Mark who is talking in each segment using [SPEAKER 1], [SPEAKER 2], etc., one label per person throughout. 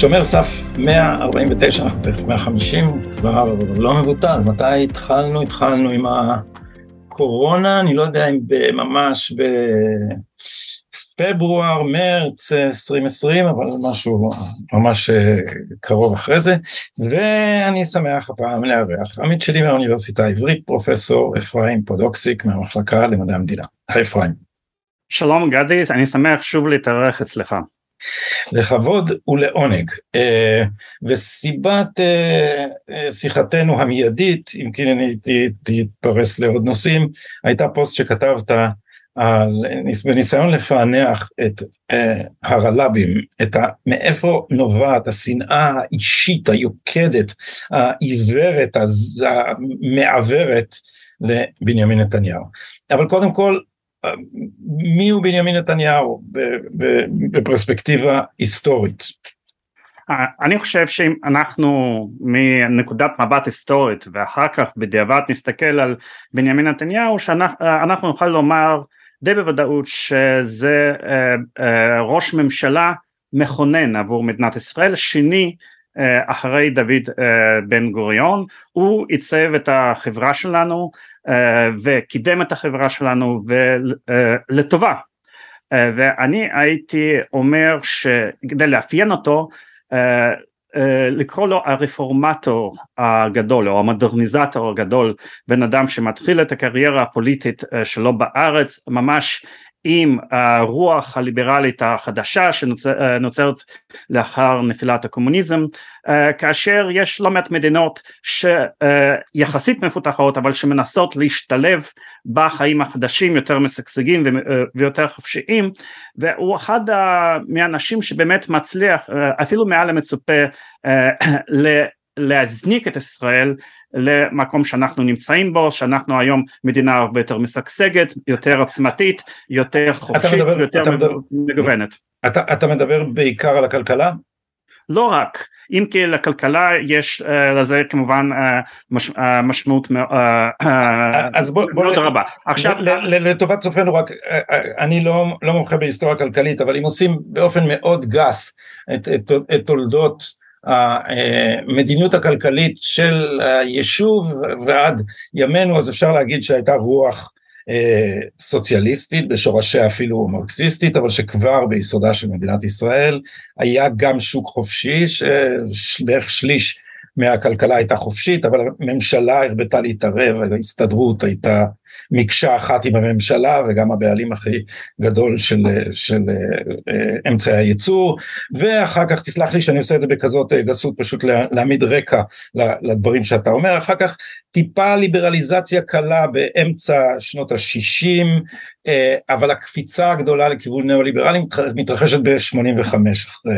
[SPEAKER 1] שומר סף 149, אנחנו תכף 150, כבר לא מבוטל. מתי התחלנו? התחלנו עם הקורונה, אני לא יודע אם ממש בפברואר, מרץ 2020, אבל משהו ממש קרוב אחרי זה. ואני שמח הפעם לארח עמית שלי מהאוניברסיטה העברית, פרופסור אפרים פודוקסיק מהמחלקה למדעי המדינה. היי אפרים.
[SPEAKER 2] שלום גדי, אני שמח שוב להתארח אצלך.
[SPEAKER 1] לכבוד ולעונג. אה, וסיבת אה, אה, שיחתנו המיידית, אם כי אני תתפרס לעוד נושאים, הייתה פוסט שכתבת על, בניסיון לפענח את הרל"בים, את ה, מאיפה נובעת השנאה האישית היוקדת, העיוורת, המעוורת לבנימין נתניהו. אבל קודם כל מי הוא בנימין נתניהו בפרספקטיבה היסטורית?
[SPEAKER 2] אני חושב שאם אנחנו מנקודת מבט היסטורית ואחר כך בדיעבד נסתכל על בנימין נתניהו שאנחנו נוכל לומר די בוודאות שזה אה, אה, ראש ממשלה מכונן עבור מדינת ישראל שני אה, אחרי דוד בן גוריון. הוא עיצב את החברה שלנו אה, וקידם את החברה שלנו ולטובה אה, ואני הייתי אומר שכדי לאפיין אותו אה, לקרוא לו הרפורמטור הגדול או המודרניזטור הגדול בן אדם שמתחיל את הקריירה הפוליטית שלו בארץ ממש עם הרוח הליברלית החדשה שנוצרת לאחר נפילת הקומוניזם אה, כאשר יש לא מעט מדינות שיחסית מפותחות אבל שמנסות להשתלב בחיים החדשים יותר משגשגים אה, ויותר חופשיים והוא אחד מהאנשים שבאמת מצליח אה, אפילו מעל המצופה להזניק את ישראל למקום שאנחנו נמצאים בו, שאנחנו היום מדינה הרבה יותר משגשגת, יותר עוצמתית, יותר חופשית ויותר מגוונת.
[SPEAKER 1] אתה, אתה מדבר בעיקר על הכלכלה?
[SPEAKER 2] לא רק, אם כי לכלכלה יש uh, לזה כמובן uh, מש, uh, משמעות uh, uh, אז בוא, מאוד בוא רבה.
[SPEAKER 1] עכשיו לטובת צופינו רק אני לא, לא מומחה בהיסטוריה כלכלית אבל אם עושים באופן מאוד גס את, את, את תולדות המדיניות הכלכלית של היישוב ועד ימינו אז אפשר להגיד שהייתה רוח אה, סוציאליסטית בשורשיה אפילו מרקסיסטית אבל שכבר ביסודה של מדינת ישראל היה גם שוק חופשי שבערך שליש מהכלכלה הייתה חופשית אבל הממשלה הרבתה להתערב ההסתדרות הייתה מקשה אחת עם הממשלה וגם הבעלים הכי גדול של, של uh, אמצעי הייצור. ואחר כך תסלח לי שאני עושה את זה בכזאת אה, גסות פשוט להעמיד רקע לדברים שאתה אומר. אחר כך טיפה ליברליזציה קלה באמצע שנות ה-60 uh, אבל הקפיצה הגדולה לכיוון ניאו-ליברלי מתרחשת ב-85 אחרי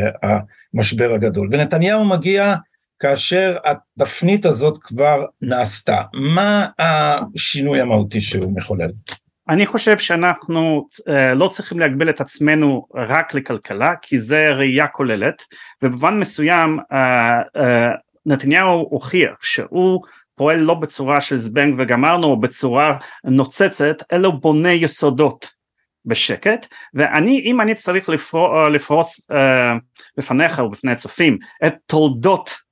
[SPEAKER 1] המשבר הגדול. ונתניהו מגיע כאשר התפנית הזאת כבר נעשתה, מה השינוי המהותי שהוא מחולל?
[SPEAKER 2] אני חושב שאנחנו uh, לא צריכים להגביל את עצמנו רק לכלכלה כי זה ראייה כוללת ובמובן מסוים uh, uh, נתניהו הוכיח שהוא פועל לא בצורה של זבנג וגמרנו או בצורה נוצצת אלא בונה יסודות בשקט ואני אם אני צריך לפרוס, לפרוס uh, בפניך ובפני הצופים את תולדות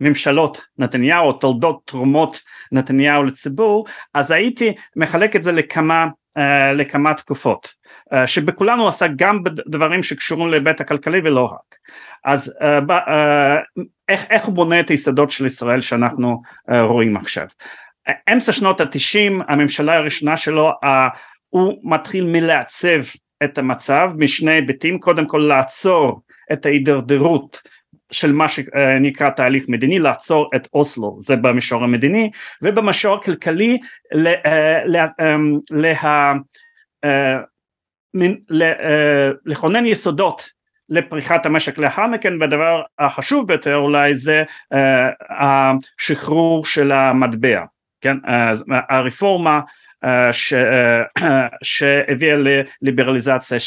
[SPEAKER 2] ממשלות נתניהו תולדות תרומות נתניהו לציבור אז הייתי מחלק את זה לכמה, uh, לכמה תקופות uh, שבכולן הוא עשה גם בדברים שקשורים להיבט הכלכלי ולא רק. אז uh, איך, איך הוא בונה את היסודות של ישראל שאנחנו רואים עכשיו? אמצע שנות התשעים הממשלה הראשונה שלו הוא מתחיל מלעצב את המצב משני היבטים. קודם כל לעצור את ההידרדרות של מה שנקרא תהליך מדיני לעצור את אוסלו. זה במישור המדיני ובמישור הכלכלי אה, אמ, אה, לכונן יסודות לפריחת המשק לאחר מכן והדבר החשוב ביותר אולי זה אה, השחרור של המטבע כן? הרפורמה ש, שהביאה לליברליזציה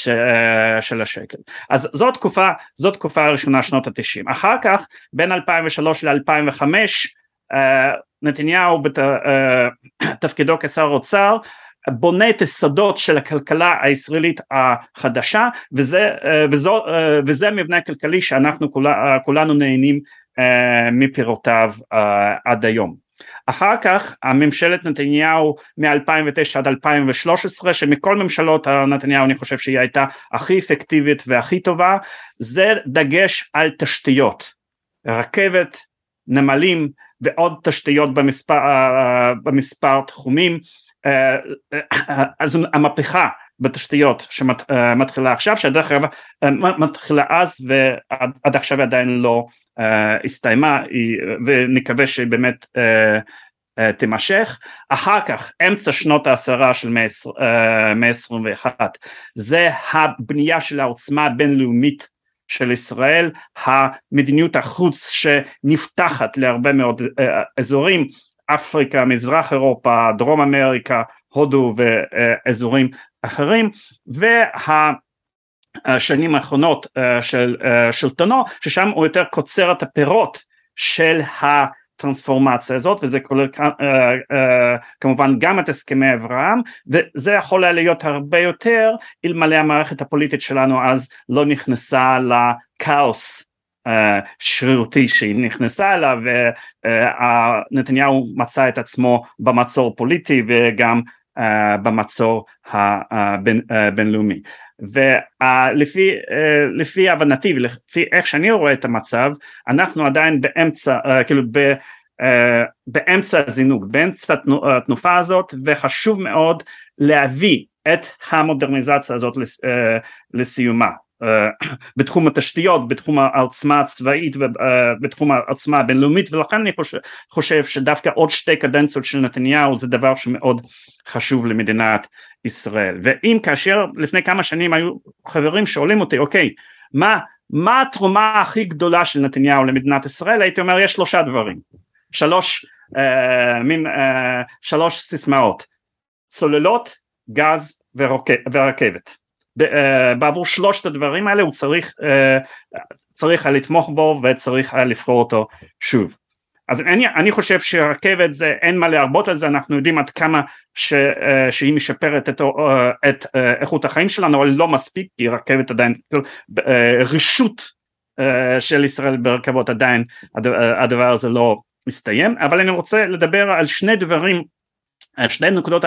[SPEAKER 2] של השקל. אז זאת תקופה, זאת תקופה הראשונה שנות התשעים. אחר כך בין 2003 ל-2005 נתניהו בתפקידו כשר אוצר בונה את היסודות של הכלכלה הישראלית החדשה וזה, וזו, וזה המבנה הכלכלי שאנחנו כולנו נהנים מפירותיו עד היום. אחר כך הממשלת נתניהו מ-2009 עד 2013 שמכל ממשלות נתניהו אני חושב שהיא הייתה הכי אפקטיבית והכי טובה זה דגש על תשתיות. רכבת נמלים ועוד תשתיות במספר, במספר תחומים. אז המהפכה בתשתיות שמתחילה עכשיו שדרך אגב מתחילה אז ועד עכשיו עדיין לא הסתיימה ונקווה שבאמת תימשך. אחר כך אמצע שנות העשרה של מאה עשרים ואחת זה הבנייה של העוצמה הבינלאומית של ישראל המדיניות החוץ שנפתחת להרבה מאוד אזורים אפריקה מזרח אירופה דרום אמריקה הודו ואזורים אחרים וה השנים האחרונות uh, של uh, שלטונו ששם הוא יותר קוצר את הפירות של הטרנספורמציה הזאת וזה כולל uh, כמובן גם את הסכמי אברהם וזה יכול היה להיות הרבה יותר אלמלא המערכת הפוליטית שלנו אז לא נכנסה לכאוס שרירותי שהיא נכנסה אליו ונתניהו מצא את עצמו במצור פוליטי וגם במצור הבינלאומי. ולפי לפי הבנתי ולפי איך שאני רואה את המצב אנחנו עדיין באמצע כאילו ב, באמצע הזינוק באמצע התנופה הזאת וחשוב מאוד להביא את המודרניזציה הזאת לסיומה בתחום התשתיות, בתחום העוצמה הצבאית ובתחום העוצמה הבינלאומית ולכן אני חושב, חושב שדווקא עוד שתי קדנציות של נתניהו זה דבר שמאוד חשוב למדינת ישראל. ואם כאשר לפני כמה שנים היו חברים שואלים אותי אוקיי מה, מה התרומה הכי גדולה של נתניהו למדינת ישראל? הייתי אומר יש שלושה דברים. שלוש אה, מין אה, שלוש סיסמאות. צוללות גז ורכבת. אה, בעבור שלושת הדברים האלה הוא צריך, אה, צריך לתמוך בו וצריך היה לבחור אותו שוב. אז אני, אני חושב שרכבת זה אין מה להרבות על זה אנחנו יודעים עד כמה ש, אה, שהיא משפרת את, את איכות החיים שלנו אבל לא מספיק כי רכבת עדיין רישות של ישראל ברכבות עדיין הדבר הזה לא מסתיים אבל אני רוצה לדבר על שני דברים על שני נקודות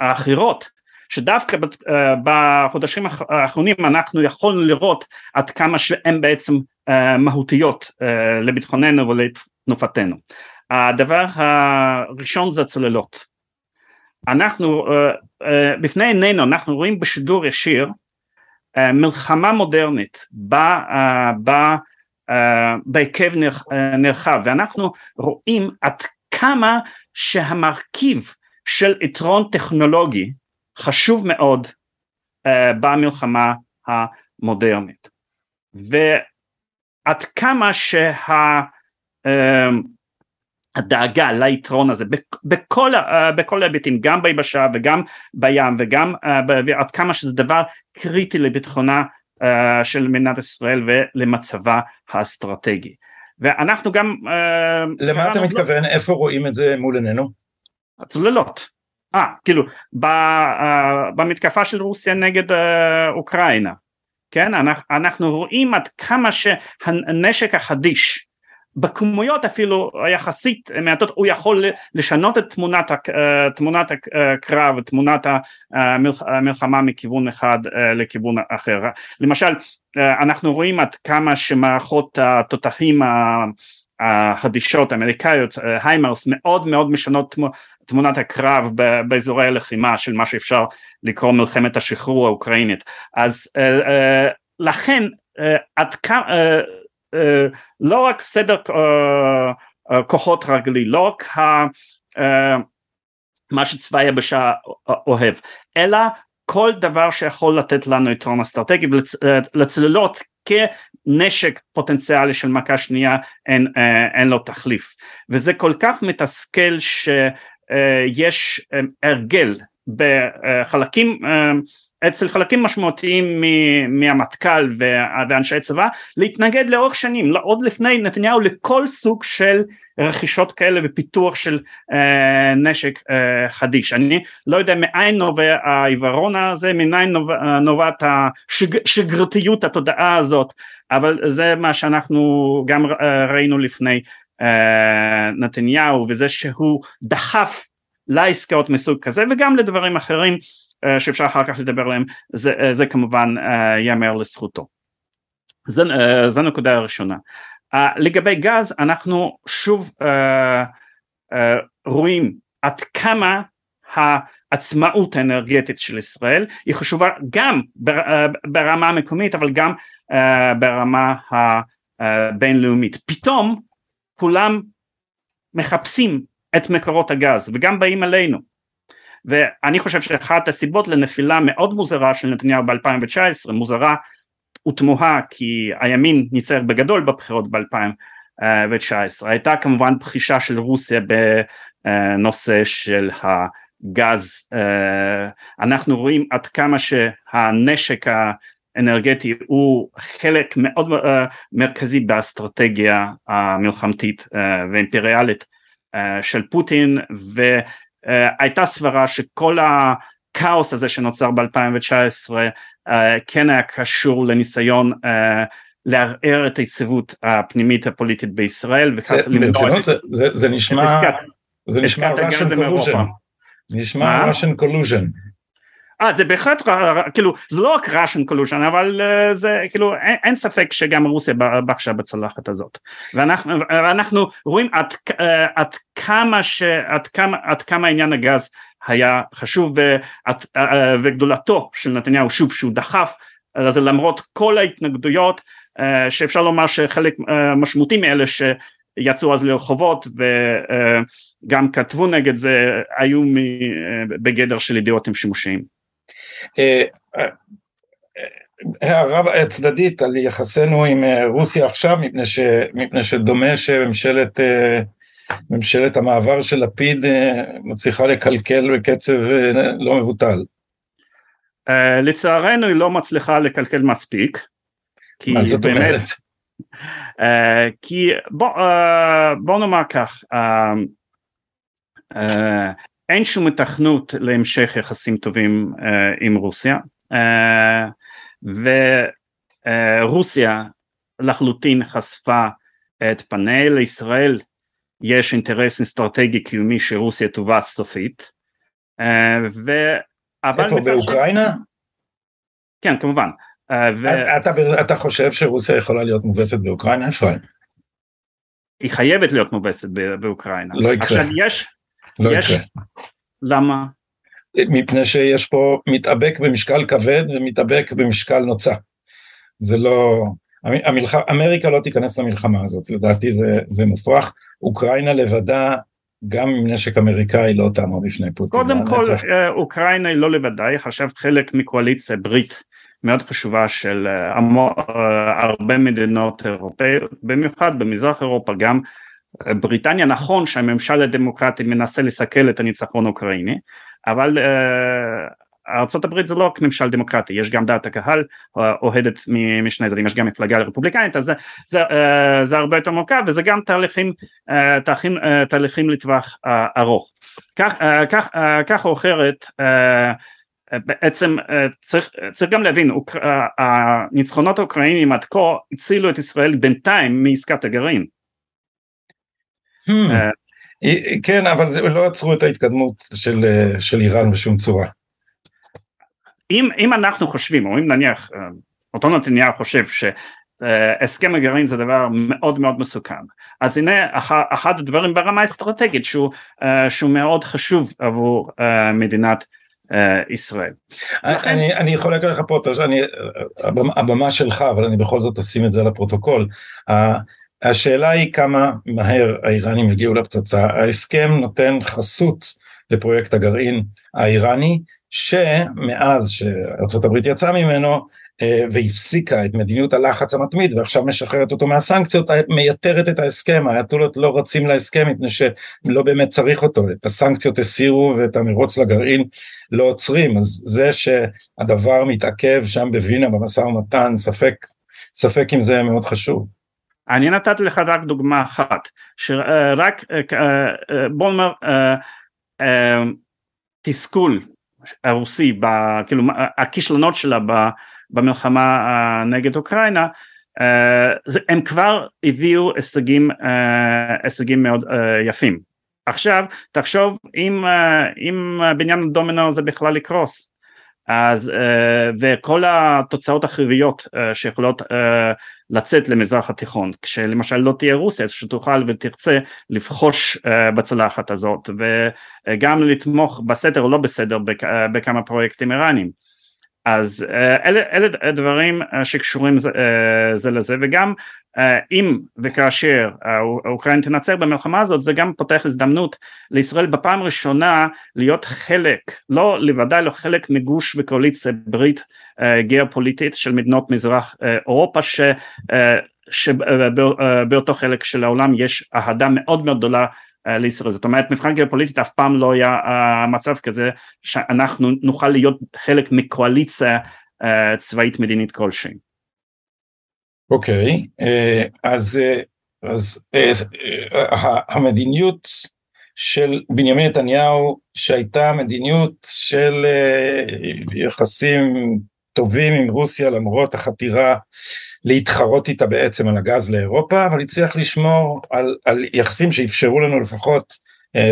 [SPEAKER 2] האחרות שדווקא אה, בחודשים האחרונים אנחנו יכולנו לראות עד כמה שהן בעצם אה, מהותיות אה, לביטחוננו ולתנופתנו. הדבר הראשון זה הצוללות. אנחנו בפני עינינו אנחנו רואים בשידור ישיר מלחמה מודרנית בהיקף נרחב ואנחנו רואים עד כמה שהמרכיב של יתרון טכנולוגי חשוב מאוד uh, במלחמה המודרנית. ועד כמה שהדאגה שה, uh, ליתרון הזה בכל, uh, בכל ההיבטים גם ביבשה וגם בים וגם uh, עד כמה שזה דבר קריטי לביטחונה uh, של מדינת ישראל ולמצבה האסטרטגי. ואנחנו גם
[SPEAKER 1] למה אתה מתכוון? לא... איפה רואים את זה מול עינינו?
[SPEAKER 2] הצוללות אה, כאילו, ב, uh, במתקפה של רוסיה נגד uh, אוקראינה, כן, אנחנו, אנחנו רואים עד כמה שהנשק החדיש, בכמויות אפילו יחסית מעטות, הוא יכול לשנות את תמונת, uh, תמונת הקרב, תמונת המלחמה מכיוון אחד uh, לכיוון אחר. למשל, uh, אנחנו רואים עד כמה שמערכות התותחים החדישות האמריקאיות, היימרס, מאוד מאוד משנות תמונת הקרב באזורי הלחימה של מה שאפשר לקרוא מלחמת השחרור האוקראינית. אז uh, uh, לכן uh, עד כמה לא רק סדר כוחות רגלי לא רק ה, מה שצבא היבשה אוהב אלא כל דבר שיכול לתת לנו יתרון אסטרטגי ולצללות כנשק פוטנציאלי של מכה שנייה אין, אין לו תחליף. וזה כל כך מתסכל ש... אה, יש אה, הרגל בחלקים אה, אצל חלקים משמעותיים מהמטכ"ל ואנשי צבא להתנגד לאורך שנים עוד לפני נתניהו לכל סוג של רכישות כאלה ופיתוח של אה, נשק אה, חדיש. אני לא יודע מאין נובע העיוורון הזה, מניין נובע, נובעת השגרתיות התודעה הזאת, אבל זה מה שאנחנו גם ראינו לפני נתניהו וזה שהוא דחף לעסקאות מסוג כזה וגם לדברים אחרים אה, שאפשר אחר כך לדבר עליהם זה, אה, זה כמובן ייאמר לזכותו. זו נקודה הראשונה. לגבי גז אנחנו שוב רואים עד כמה העצמאות האנרגטית של ישראל היא חשובה גם ברמה המקומית אבל גם ברמה הבינלאומית. פתאום כולם מחפשים את מקורות הגז וגם באים אלינו. ואני חושב שאחת הסיבות לנפילה מאוד מוזרה של נתניהו ב-2019 מוזרה ותמוהה כי הימין ניצח בגדול בבחירות ב-2019 הייתה כמובן בחישה של רוסיה בנושא של הגז אנחנו רואים עד כמה שהנשק אנרגטי הוא חלק מאוד uh, מרכזי באסטרטגיה המלחמתית uh, והאימפריאלית uh, של פוטין והייתה סברה שכל הכאוס הזה שנוצר ב-2019 uh, כן היה קשור לניסיון uh, לערער את היציבות הפנימית הפוליטית בישראל
[SPEAKER 1] וכך למנוע זה, זה, זה נשמע זה נשמע Russian collusion. נשמע Russian collusion
[SPEAKER 2] אה זה בהחלט כאילו זה לא רק Russian collusion אבל uh, זה כאילו אין, אין ספק שגם רוסיה בחשה בצלחת הזאת. ואנחנו אנחנו רואים עד, uh, עד כמה ש... עד כמה, עד כמה עניין הגז היה חשוב ועד, uh, וגדולתו של נתניהו שוב שהוא דחף לזה למרות כל ההתנגדויות שאפשר לומר שחלק משמעותי מאלה שיצאו אז לרחובות וגם כתבו נגד זה היו בגדר של אידיוטים שימושיים.
[SPEAKER 1] אה, אה, הערה צדדית על יחסינו עם אה, רוסיה עכשיו, מפני, ש, מפני שדומה שממשלת ממשלת המעבר של לפיד מצליחה לקלקל בקצב לא מבוטל.
[SPEAKER 2] לצערנו היא לא מצליחה לקלקל מספיק.
[SPEAKER 1] מה זאת באמת, אומרת?
[SPEAKER 2] כי בוא, בוא נאמר כך, אין שום התכנות להמשך יחסים טובים uh, עם רוסיה uh, ורוסיה לחלוטין חשפה את פניה לישראל יש אינטרס אסטרטגי קיומי שרוסיה תובס סופית uh, ו...
[SPEAKER 1] איפה באוקראינה?
[SPEAKER 2] כן כמובן.
[SPEAKER 1] Uh, ו... אתה, אתה חושב שרוסיה יכולה להיות מובסת באוקראינה? איפה?
[SPEAKER 2] היא חייבת להיות מובסת באוקראינה.
[SPEAKER 1] לא יקרה. עכשיו
[SPEAKER 2] יש, לא יש... יקרה. למה?
[SPEAKER 1] מפני שיש פה מתאבק במשקל כבד ומתאבק במשקל נוצה. זה לא... המלח... אמריקה לא תיכנס למלחמה הזאת, לדעתי זה, זה מופרך. אוקראינה לבדה, גם עם נשק אמריקאי לא תעמוד בפני פוטין.
[SPEAKER 2] קודם כל, צריך... אה, אוקראינה היא לא לבדה, היא עכשיו חלק מקואליציה ברית מאוד חשובה של אה, המו... אה, הרבה מדינות אירופאיות, במיוחד במזרח אירופה גם בריטניה נכון שהממשל הדמוקרטי מנסה לסכל את הניצחון האוקראיני אבל uh, ארה"ב זה לא רק ממשל דמוקרטי יש גם דעת הקהל אוהדת משני צדדים יש גם מפלגה רפובליקנית אז זה, זה, uh, זה הרבה יותר מורכב וזה גם תהליכים, תהליכים, תהליכים לטווח ארוך כך, כך, כך או אחרת בעצם צריך, צריך גם להבין הניצחונות האוקראינים עד כה הצילו את ישראל בינתיים מעסקת הגרעין.
[SPEAKER 1] אה, כן, אבל זה לא עצרו את ההתקדמות של, אה, של איראן בשום צורה.
[SPEAKER 2] אם, אם אנחנו חושבים, או אם נניח אה, אותו נתניהו חושב שהסכם הגרעין זה דבר מאוד מאוד מסוכן, אז הנה אחד הדברים ברמה האסטרטגית שהוא, שהוא מאוד חשוב עבור מדינת ישראל.
[SPEAKER 1] אני, אני יכול להגיד לך פה, אני, הבמה שלך, אבל אני בכל זאת אשים את זה על הפרוטוקול. השאלה היא כמה מהר האיראנים יגיעו לפצצה, ההסכם נותן חסות לפרויקט הגרעין האיראני שמאז שארה"ב יצאה ממנו אה, והפסיקה את מדיניות הלחץ המתמיד ועכשיו משחררת אותו מהסנקציות, מייתרת את ההסכם, האייתולות לא רצים להסכם מפני שלא באמת צריך אותו, את הסנקציות הסירו ואת המרוץ לגרעין לא עוצרים, אז זה שהדבר מתעכב שם בווינה במשא ומתן, ספק, ספק אם זה מאוד חשוב.
[SPEAKER 2] אני נתתי לך רק דוגמה אחת, שרק בוא נאמר תסכול הרוסי, כאילו הכישלונות שלה במלחמה נגד אוקראינה, הם כבר הביאו הישגים, הישגים מאוד יפים. עכשיו תחשוב אם, אם בניין הדומינו הזה בכלל יקרוס אז וכל התוצאות החיוביות שיכולות לצאת למזרח התיכון. כשלמשל לא תהיה רוסיה שתוכל ותרצה לבחוש בצלחת הזאת וגם לתמוך בסדר או לא בסדר בכמה פרויקטים איראנים אז אלה, אלה דברים שקשורים זה, זה לזה וגם אם וכאשר אוקראינה תנצח במלחמה הזאת זה גם פותח הזדמנות לישראל בפעם ראשונה להיות חלק לא לבדי לא חלק מגוש וקואליציה ברית גיאופוליטית של מדינות מזרח אירופה ש, שבאותו חלק של העולם יש אהדה מאוד מאוד גדולה לישראל. זאת אומרת מבחן גיאופוליטית אף פעם לא היה מצב כזה שאנחנו נוכל להיות חלק מקואליציה צבאית מדינית כלשהי
[SPEAKER 1] אוקיי, אה, אז, אה, אה, המדיניות של בנימין נתניהו שהייתה מדיניות של יחסים טובים עם רוסיה למרות החתירה להתחרות איתה בעצם על הגז לאירופה אבל הצליח לשמור על, על יחסים שאפשרו לנו לפחות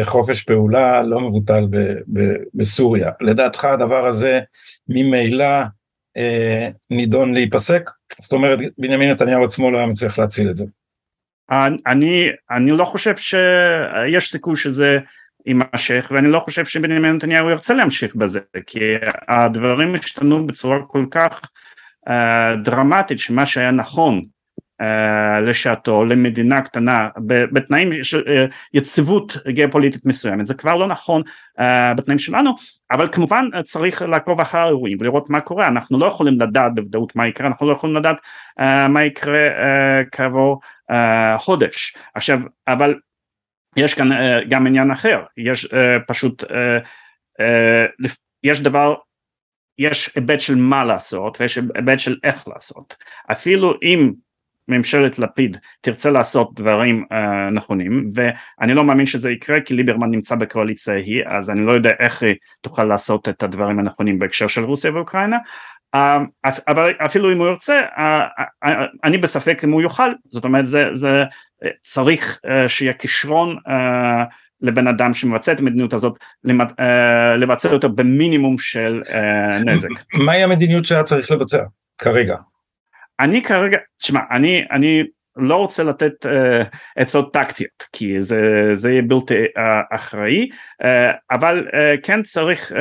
[SPEAKER 1] חופש פעולה לא מבוטל ב, ב, בסוריה לדעתך הדבר הזה ממילא אה, נידון להיפסק? זאת אומרת בנימין נתניהו עצמו לא היה מצליח להציל את זה.
[SPEAKER 2] אני, אני לא חושב שיש סיכוי שזה יימשך ואני לא חושב שבנימין נתניהו ירצה להמשיך בזה כי הדברים השתנו בצורה כל כך uh, דרמטית שמה שהיה נכון לשעתו למדינה קטנה בתנאים של uh, יציבות גיאופוליטית מסוימת. זה כבר לא נכון uh, בתנאים שלנו אבל כמובן צריך לעקוב אחר האירועים ולראות מה קורה. אנחנו לא יכולים לדעת בוודאות מה יקרה אנחנו לא יכולים לדעת מה יקרה כעבור חודש. עכשיו אבל יש כאן גם עניין אחר. יש פשוט יש דבר יש היבט של מה לעשות ויש היבט של איך לעשות. אפילו אם ממשלת לפיד תרצה לעשות דברים uh, נכונים ואני לא מאמין שזה יקרה כי ליברמן נמצא בקואליציה היא אז אני לא יודע איך היא תוכל לעשות את הדברים הנכונים בהקשר של רוסיה ואוקראינה uh, אבל אפילו אם הוא ירצה uh, uh, אני בספק אם הוא יוכל זאת אומרת זה, זה צריך uh, שיהיה כישרון uh, לבן אדם שמבצע את המדיניות הזאת לבצע אותו במינימום של נזק.
[SPEAKER 1] מהי המדיניות שהיה צריך לבצע כרגע?
[SPEAKER 2] אני כרגע, תשמע, אני, אני לא רוצה לתת uh, עצות טקטיות כי זה, זה יהיה בלתי uh, אחראי uh, אבל uh, כן צריך uh,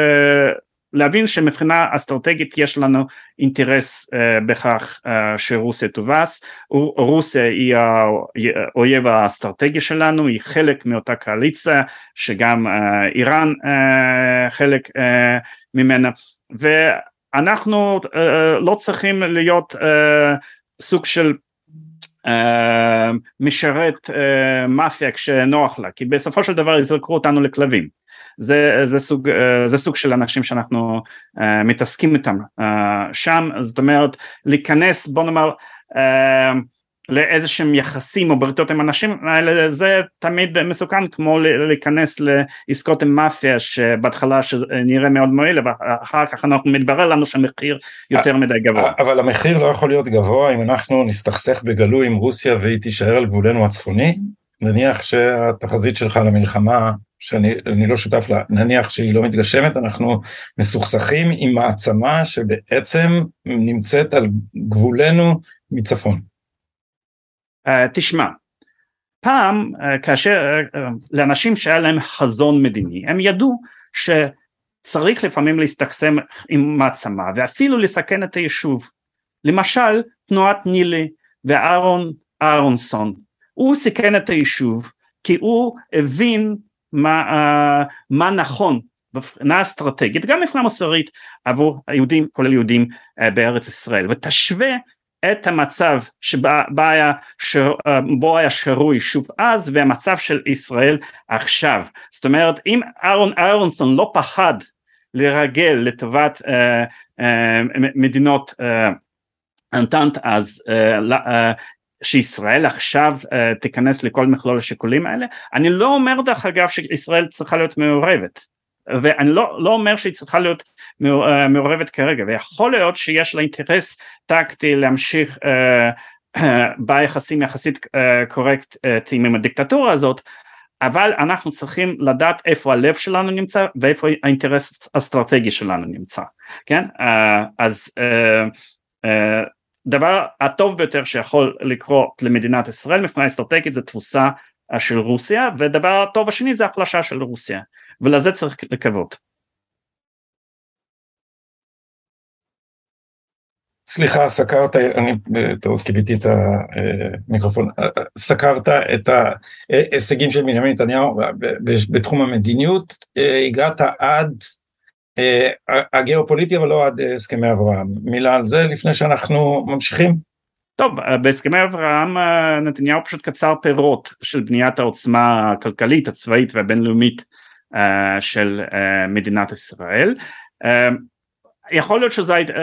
[SPEAKER 2] להבין שמבחינה אסטרטגית יש לנו אינטרס uh, בכך uh, שרוסיה תובס, רוסיה היא האויב האסטרטגי שלנו, היא חלק מאותה קואליציה שגם uh, איראן uh, חלק uh, ממנה אנחנו uh, לא צריכים להיות uh, סוג של uh, משרת uh, מאפיה כשנוח לה כי בסופו של דבר יזרקו אותנו לכלבים. זה, זה, סוג, uh, זה סוג של אנשים שאנחנו uh, מתעסקים איתם uh, שם. זאת אומרת להיכנס בוא נאמר uh, לאיזה שהם יחסים או בריתות עם אנשים האלה זה תמיד מסוכן כמו להיכנס לעסקות עם מאפיה שבהתחלה שנראה מאוד מועיל ואחר כך אנחנו מתברר לנו שהמחיר יותר מדי גבוה.
[SPEAKER 1] אבל המחיר לא יכול להיות גבוה אם אנחנו נסתכסך בגלוי עם רוסיה והיא תישאר על גבולנו הצפוני נניח שהתחזית שלך למלחמה שאני לא שותף לה נניח שהיא לא מתגשמת אנחנו מסוכסכים עם מעצמה שבעצם נמצאת על גבולנו מצפון.
[SPEAKER 2] Uh, תשמע, פעם uh, כאשר uh, לאנשים שהיה להם חזון מדיני הם ידעו שצריך לפעמים להסתכסם עם מעצמה ואפילו לסכן את היישוב. למשל תנועת נילי ואהרון אהרונסון הוא סיכן את היישוב כי הוא הבין מה, uh, מה נכון מבחינה אסטרטגית גם מבחינה מוסרית עבור היהודים כולל יהודים uh, בארץ ישראל ותשווה את המצב שבה היה, שר, בו היה שרוי שוב אז והמצב של ישראל עכשיו. זאת אומרת אם אהרון אהרונסון לא פחד לרגל לטובת uh, uh, מדינות אנטנט uh, אז uh, uh, שישראל עכשיו uh, תיכנס לכל מכלול השיקולים האלה, אני לא אומר דרך אגב שישראל צריכה להיות מעורבת, ואני לא, לא אומר שהיא צריכה להיות מעורבת כרגע, ויכול להיות שיש לה אינטרס טקטי להמשיך uh, ביחסים יחסית קורקטים עם הדיקטטורה הזאת, אבל אנחנו צריכים לדעת איפה הלב שלנו נמצא ואיפה האינטרס האסטרטגי שלנו נמצא, כן? אז דבר הטוב ביותר שיכול לקרות למדינת ישראל מבחינה אסטרטגית זה תבוסה של רוסיה ודבר הטוב השני זה החלשה של רוסיה ולזה צריך לקוות.
[SPEAKER 1] סליחה, סקרת, אני בטעות קיבלתי את המיקרופון, סקרת את ההישגים של בנימין נתניהו בתחום המדיניות, הגעת עד הגיאופוליטי אבל לא עד הסכמי אברהם, מילה על זה לפני שאנחנו ממשיכים?
[SPEAKER 2] טוב, בהסכמי אברהם נתניהו פשוט קצר פירות של בניית העוצמה הכלכלית, הצבאית והבינלאומית של מדינת ישראל. יכול להיות שזו הייתה,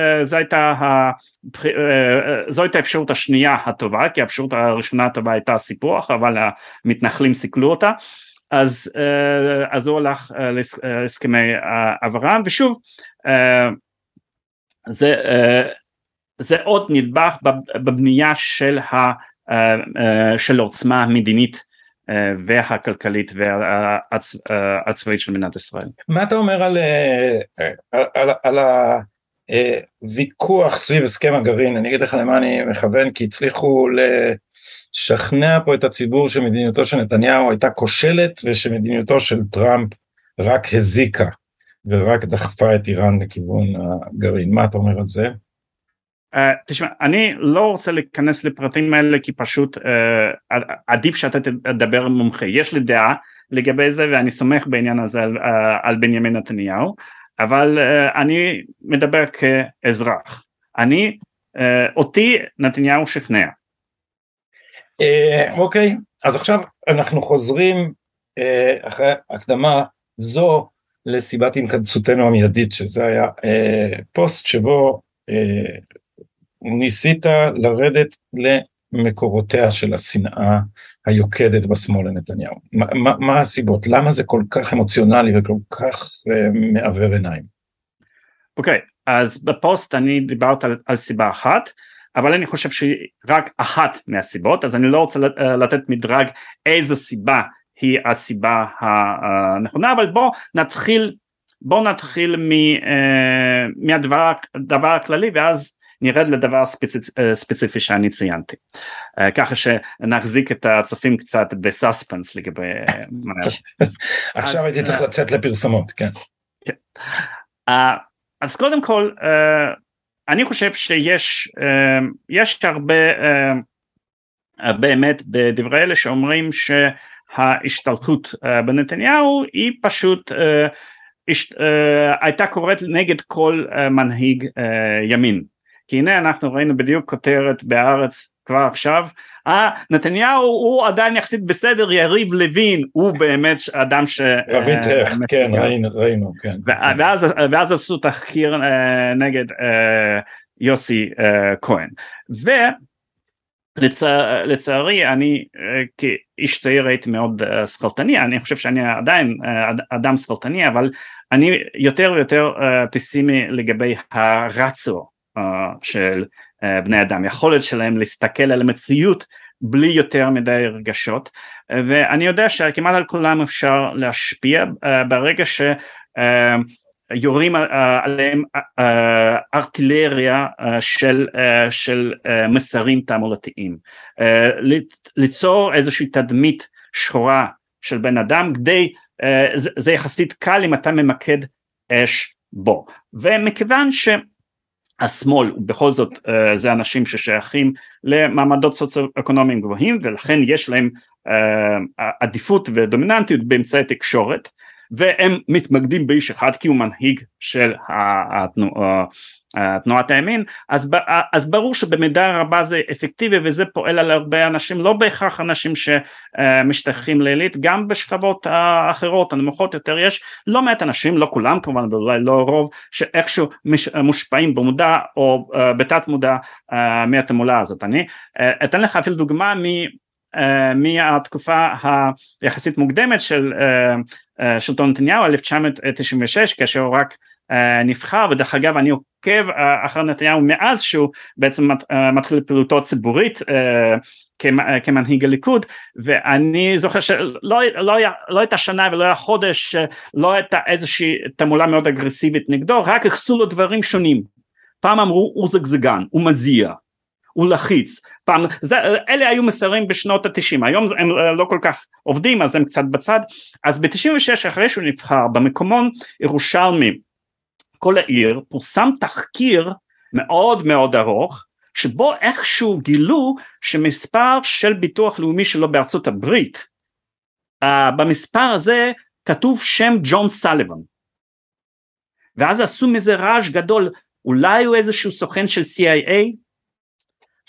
[SPEAKER 2] זו הייתה האפשרות השנייה הטובה, כי האפשרות הראשונה הטובה הייתה סיפוח, אבל המתנחלים סיכלו אותה, אז, אז הוא הלך להסכמי אברהם, ושוב, זה, זה עוד נדבך בבנייה של, ה, של העוצמה המדינית והכלכלית והצבאית של מדינת ישראל.
[SPEAKER 1] מה אתה אומר על, על, על, על הוויכוח סביב הסכם הגרעין? אני אגיד לך למה אני מכוון, כי הצליחו לשכנע פה את הציבור שמדיניותו של נתניהו הייתה כושלת ושמדיניותו של טראמפ רק הזיקה ורק דחפה את איראן לכיוון הגרעין. מה אתה אומר על זה?
[SPEAKER 2] Uh, תשמע, אני לא רוצה להיכנס לפרטים האלה כי פשוט uh, עדיף שאתה תדבר עם מומחה. יש לי דעה לגבי זה ואני סומך בעניין הזה על, uh, על בנימין נתניהו, אבל uh, אני מדבר כאזרח. אני, uh, אותי נתניהו שכנע.
[SPEAKER 1] אוקיי, uh, okay. אז עכשיו אנחנו חוזרים uh, אחרי הקדמה זו לסיבת התכנסותנו המיידית, שזה היה uh, פוסט שבו uh, ניסית לרדת למקורותיה של השנאה היוקדת בשמאל לנתניהו. מה, מה, מה הסיבות? למה זה כל כך אמוציונלי וכל כך uh, מעוור עיניים?
[SPEAKER 2] אוקיי, okay, אז בפוסט אני דיברת על, על סיבה אחת, אבל אני חושב שהיא רק אחת מהסיבות, אז אני לא רוצה לתת מדרג איזו סיבה היא הסיבה הנכונה, אבל בואו נתחיל, בואו נתחיל מהדבר הכללי ואז נרד לדבר ספציפ, אה, שאני ציינתי אה, ככה שנחזיק את הצופים קצת בסספנס לגבי אה,
[SPEAKER 1] עכשיו הייתי צריך לצאת לפרסומות כן. כן.
[SPEAKER 2] אז קודם כל אני חושב שיש יש הרבה באמת בדברי אלה שאומרים שההשתלטות בנתניהו היא פשוט הייתה קורית נגד כל מנהיג ימין כי הנה אנחנו ראינו בדיוק כותרת בהארץ כבר עכשיו, אה נתניהו הוא עדיין יחסית בסדר, יריב לוין הוא באמת אדם ש...
[SPEAKER 1] רביד אה, טכט, כן ראינו, ראינו, כן.
[SPEAKER 2] ואז, ואז עשו תחקיר אה, נגד אה, יוסי כהן. ו... לצע, לצערי אני כאיש צעיר הייתי מאוד שכלתני, אני חושב שאני עדיין אדם שכלתני, אבל אני יותר ויותר פסימי לגבי הרציו של אה, בני אדם, יכולת שלהם להסתכל על המציאות בלי יותר מדי רגשות. ואני יודע שכמעט על כולם אפשר להשפיע אה, ברגע שיורים אה, עליהם ארטילריה של, של מסרים תעמולתיים, ליצור איזושהי תדמית שחורה של בן אדם כדי, זה יחסית קל אם אתה ממקד אש בו. ומכיוון ש השמאל בכל זאת uh, זה אנשים ששייכים למעמדות סוציו-אקונומיים גבוהים ולכן יש להם uh, עדיפות ודומיננטיות באמצעי תקשורת והם מתמקדים באיש אחד כי הוא מנהיג של התנועה תנועת הימין. אז, אז ברור שבמידה רבה זה אפקטיבי וזה פועל על הרבה אנשים לא בהכרח אנשים שמשתייכים לעילית גם בשכבות האחרות הנמוכות יותר. יש לא מעט אנשים לא כולם כמובן אבל אולי לא רוב שאיכשהו מושפעים במודע או בתת מודע מהתמולה הזאת. אני אתן לך אפילו דוגמה מ מהתקופה היחסית מוקדמת של שלטון נתניהו 1996 כאשר הוא רק נבחר ודרך אגב אני עוקב אחר נתניהו מאז שהוא בעצם מתחיל פעילותו ציבורית כמנהיג הליכוד ואני זוכר שלא לא, לא הייתה שנה ולא היה חודש לא הייתה איזושהי תעמולה מאוד אגרסיבית נגדו רק יחסו לו דברים שונים. פעם אמרו הוא זגזגן הוא מזיע הוא לחיץ. פעם זה, אלה היו מסרים בשנות התשעים. היום הם לא כל כך עובדים אז הם קצת בצד. אז ב-96 אחרי שהוא נבחר במקומון ירושלמי כל העיר פורסם תחקיר מאוד מאוד ארוך שבו איכשהו גילו שמספר של ביטוח לאומי שלו בארצות הברית uh, במספר הזה כתוב שם ג'ון סליבן ואז עשו מזה רעש גדול. אולי הוא איזשהו סוכן של CIA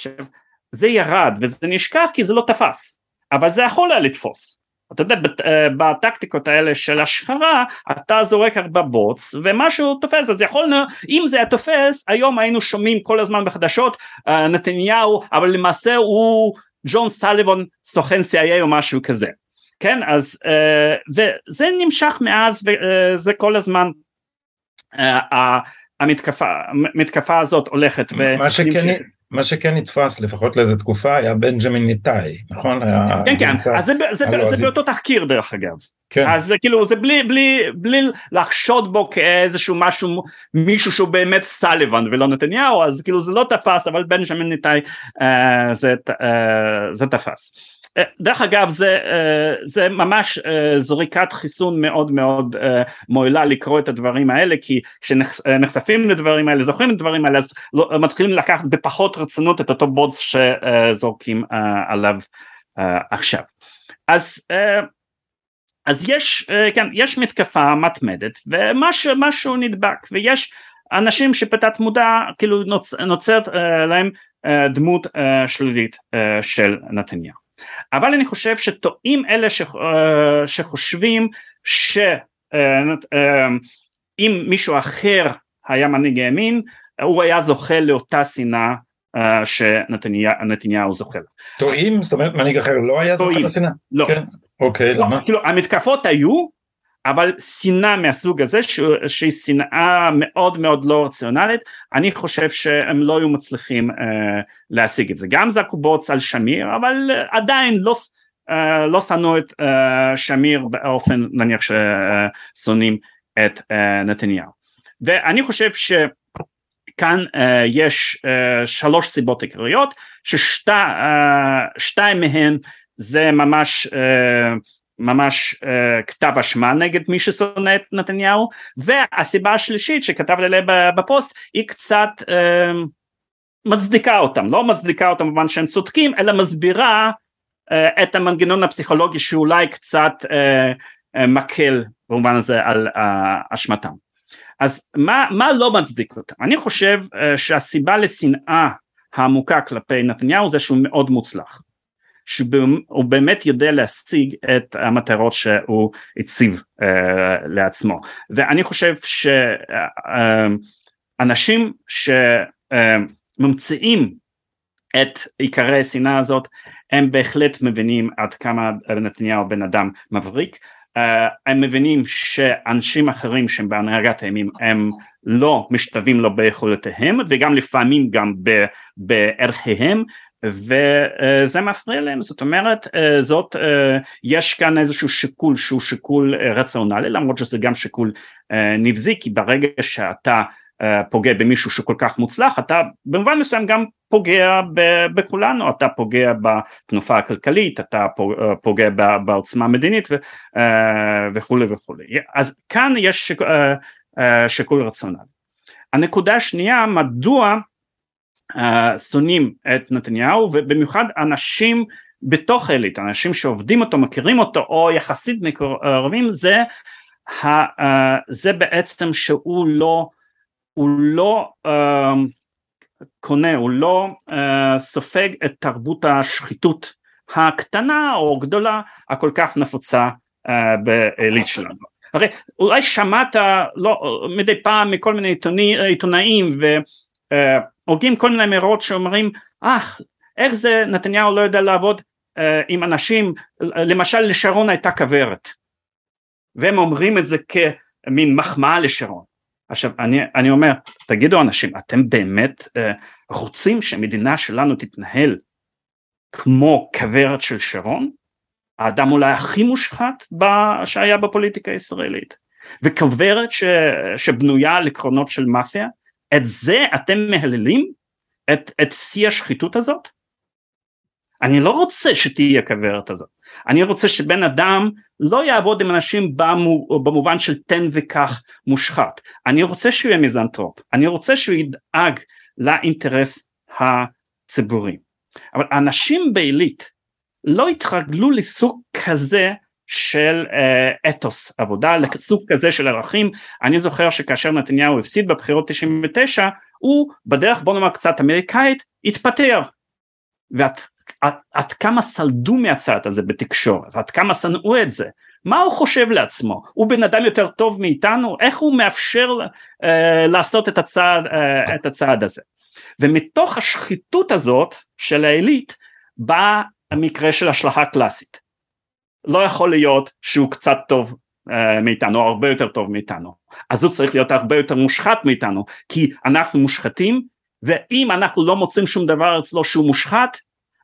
[SPEAKER 2] עכשיו זה ירד וזה נשכח כי זה לא תפס אבל זה יכול היה לתפוס. אתה יודע אה, בטקטיקות האלה של השחרה אתה זורק הרבה בוץ ומשהו תופס אז יכול אם זה היה תופס היום היינו שומעים כל הזמן בחדשות אה, נתניהו אבל למעשה הוא ג'ון סליבון סוכן CIA או משהו כזה. כן אז אה, וזה נמשך מאז וזה כל הזמן המתקפה, המתקפה הזאת הולכת
[SPEAKER 1] מה שכן, מה שכן נתפס לפחות לאיזה תקופה היה בנג'מין ניטאי נכון?
[SPEAKER 2] כן כן אז זה, זה, זה באותו תחקיר דרך אגב כן. אז כאילו זה בלי בלי בלי לחשוד בו כאיזשהו משהו מישהו שהוא באמת סליבן ולא נתניהו אז כאילו זה לא תפס אבל בנג'מין ניטאי אה, זה, אה, זה תפס. אה, דרך אגב זה, אה, זה ממש אה, זריקת חיסון מאוד מאוד מועילה לקרוא את הדברים האלה כי כשנחשפים לדברים האלה זוכרים את הדברים האלה אז לא, מתחילים לקחת בפחות רצינות את אותו בוץ שזורקים עליו עכשיו. אז אז יש כן יש מתקפה מתמדת ומשהו נדבק ויש אנשים שפתת מודע כאילו נוצרת להם דמות שלילית של נתניהו אבל אני חושב שטועים אלה אה, שחושבים שאם אה, אה, מישהו אחר היה מנהיג הימין הוא היה זוכה לאותה שנאה שנתניהו זוכה לה.
[SPEAKER 1] טועים? זאת אומרת מנהיג אחר לא היה זוכה לשנאה?
[SPEAKER 2] לא. כן.
[SPEAKER 1] אוקיי, לא, למה?
[SPEAKER 2] כאילו המתקפות היו אבל שנאה מהסוג הזה שהיא שנאה מאוד מאוד לא רציונלית אני חושב שהם לא היו מצליחים uh, להשיג את זה. גם זרקו בוץ על שמיר אבל עדיין לא, uh, לא שנאו את uh, שמיר באופן נניח ששונאים את uh, נתניהו. ואני חושב שכאן uh, יש uh, שלוש סיבות עיקריות ששתיים מהן זה ממש uh, ממש uh, כתב אשמה נגד מי ששונא את נתניהו והסיבה השלישית שכתבתי עליה בפוסט היא קצת uh, מצדיקה אותם. לא מצדיקה אותם במובן שהם צודקים אלא מסבירה uh, את המנגנון הפסיכולוגי שאולי קצת uh, uh, מקל במובן הזה על uh, אשמתם. אז מה, מה לא מצדיק אותם? אני חושב uh, שהסיבה לשנאה העמוקה כלפי נתניהו זה שהוא מאוד מוצלח שהוא באמת יודע להשיג את המטרות שהוא הציב uh, לעצמו. ואני חושב שאנשים שממציאים את עיקרי השנאה הזאת הם בהחלט מבינים עד כמה נתניהו בן אדם מבריק. uh, הם מבינים שאנשים אחרים שהם בהנהגת הימים הם לא משתווים לו ביכולותיהם וגם לפעמים גם בערכיהם וזה מפריע להם זאת אומרת זאת יש כאן איזשהו שיקול שהוא שיקול רציונלי למרות שזה גם שיקול נבזי כי ברגע שאתה פוגע במישהו שכל כך מוצלח אתה במובן מסוים גם פוגע בכולנו. אתה פוגע בתנופה הכלכלית אתה פוגע בעוצמה המדינית וכולי וכולי. אז כאן יש שיקול רציונלי. הנקודה השנייה מדוע שונאים את נתניהו ובמיוחד אנשים בתוך האליטה, אנשים שעובדים אותו, מכירים אותו או יחסית מקורבים זה זה בעצם שהוא לא, הוא לא קונה, הוא לא סופג את תרבות השחיתות הקטנה או גדולה הכל כך נפוצה בעילית שלנו. הרי אולי שמעת לא, מדי פעם מכל מיני עיתוני, עיתונאים והוגים כל מיני אמירות שאומרים אה איך זה נתניהו לא יודע לעבוד אה, עם אנשים? למשל לשרון הייתה כוורת. והם אומרים את זה כמין מחמאה לשרון. עכשיו אני, אני אומר תגידו אנשים אתם באמת אה, רוצים שהמדינה שלנו תתנהל כמו כוורת של שרון? האדם אולי הכי מושחת שהיה בפוליטיקה הישראלית. וכוורת ש, שבנויה על עקרונות של מאפיה את זה אתם מהללים? את, את שיא השחיתות הזאת? אני לא רוצה שתהיה הכוורת הזאת. אני רוצה שבן אדם לא יעבוד עם אנשים במובן של תן וקח מושחת. אני רוצה שהוא יהיה מיזנטרופ. אני רוצה שהוא ידאג לאינטרס הציבורי. אבל אנשים בעילית לא התרגלו לסוג כזה של uh, אתוס עבודה, לסוג כזה של ערכים. אני זוכר שכאשר נתניהו הפסיד בבחירות 99, הוא בדרך בוא נאמר קצת אמריקאית, התפטר. ועד עד, עד כמה סלדו מהצד הזה בתקשורת, עד כמה שנאו את זה, מה הוא חושב לעצמו, הוא בן אדם יותר טוב מאיתנו, איך הוא מאפשר uh, לעשות את הצעד, uh, את הצעד הזה. ומתוך השחיתות הזאת של העילית בא המקרה של השלכה קלאסית. לא יכול להיות שהוא קצת טוב uh, מאיתנו, או הרבה יותר טוב מאיתנו. אז הוא צריך להיות הרבה יותר מושחת מאיתנו, כי אנחנו מושחתים, ואם אנחנו לא מוצאים שום דבר אצלו שהוא מושחת,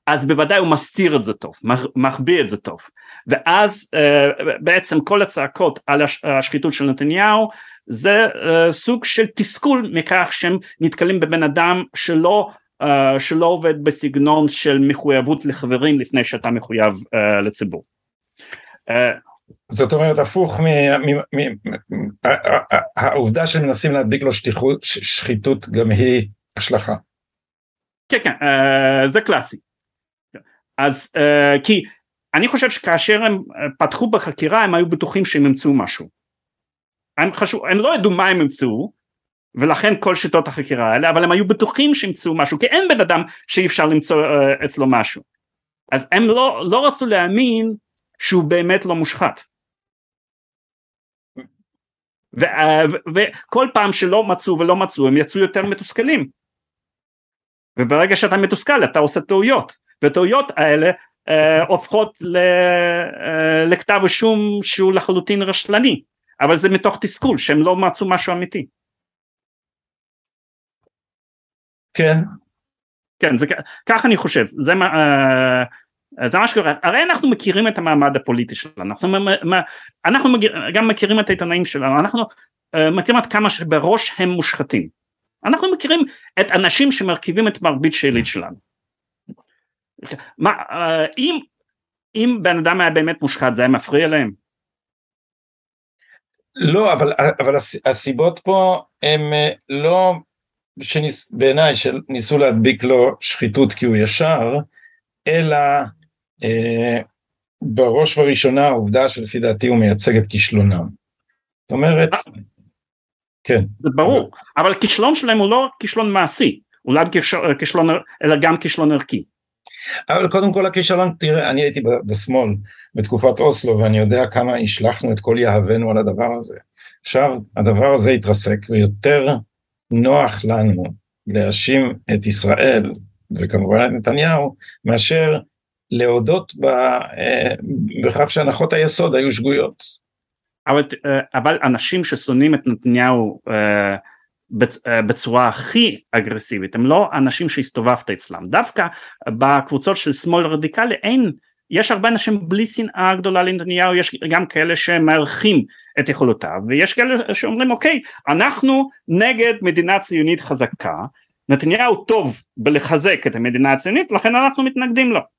[SPEAKER 2] אז בוודאי הוא מסתיר את זה טוב, מחביא את זה טוב. ואז uh, בעצם כל הצעקות על השחיתות של נתניהו זה uh, סוג של תסכול מכך שהם נתקלים בבן אדם שלא uh, שלא עובד בסגנון של מחויבות לחברים לפני שאתה מחויב uh, לציבור.
[SPEAKER 1] זאת אומרת הפוך מהעובדה שמנסים להדביק לו שטיחות, שחיתות גם היא השלכה.
[SPEAKER 2] כן כן uh, זה קלאסי. אז uh, כי אני חושב שכאשר הם פתחו בחקירה הם היו בטוחים שהם ימצאו משהו. הם, חשוב, הם לא ידעו מה הם ימצאו ולכן כל שיטות החקירה האלה אבל הם היו בטוחים שימצאו משהו כי אין בן אדם שאי אפשר למצוא אצלו משהו אז הם לא, לא רצו להאמין שהוא באמת לא מושחת. וכל פעם שלא מצאו ולא מצאו הם יצאו יותר מתוסכלים. וברגע שאתה מתוסכל אתה עושה טעויות. וטעויות האלה uh, הופכות ל, uh, לכתב אישום שהוא לחלוטין רשלני. אבל זה מתוך תסכול שהם לא מצאו משהו אמיתי.
[SPEAKER 1] כן.
[SPEAKER 2] כן, זה, כך אני חושב, זה מה, uh, זה מה שקורה, הרי אנחנו מכירים את המעמד הפוליטי שלנו, אנחנו, אנחנו גם מכירים את העיתונאים שלנו, אנחנו uh, מכירים עד כמה שבראש הם מושחתים, אנחנו מכירים את אנשים שמרכיבים את מרבית שאלית שלנו. מה, uh, אם, אם בן אדם היה באמת מושחת זה היה מפריע להם?
[SPEAKER 1] לא, אבל, אבל הסיבות פה הם לא שניס, בעיניי שניסו להדביק לו שחיתות כי הוא ישר, אלא אה, בראש ובראשונה העובדה שלפי דעתי הוא מייצג את כישלונם. זאת אומרת, כן.
[SPEAKER 2] זה ברור, אבל כישלון שלהם הוא לא כישלון מעשי, אולי כישלון, אלא גם כישלון ערכי.
[SPEAKER 1] אבל קודם כל הכישלון, תראה, אני הייתי בשמאל בתקופת אוסלו ואני יודע כמה השלכנו את כל יהבנו על הדבר הזה. עכשיו הדבר הזה התרסק ויותר נוח לנו להאשים את ישראל וכמובן את נתניהו מאשר להודות ב, אה, בכך שהנחות היסוד היו שגויות.
[SPEAKER 2] אבל, אה, אבל אנשים ששונאים את נתניהו אה, בצורה הכי אגרסיבית הם לא אנשים שהסתובבת אצלם דווקא בקבוצות של שמאל רדיקלי אין יש הרבה אנשים בלי שנאה גדולה לנתניהו יש גם כאלה שמארחים את יכולותיו ויש כאלה שאומרים אוקיי אנחנו נגד מדינה ציונית חזקה נתניהו טוב בלחזק את המדינה הציונית לכן אנחנו מתנגדים לו.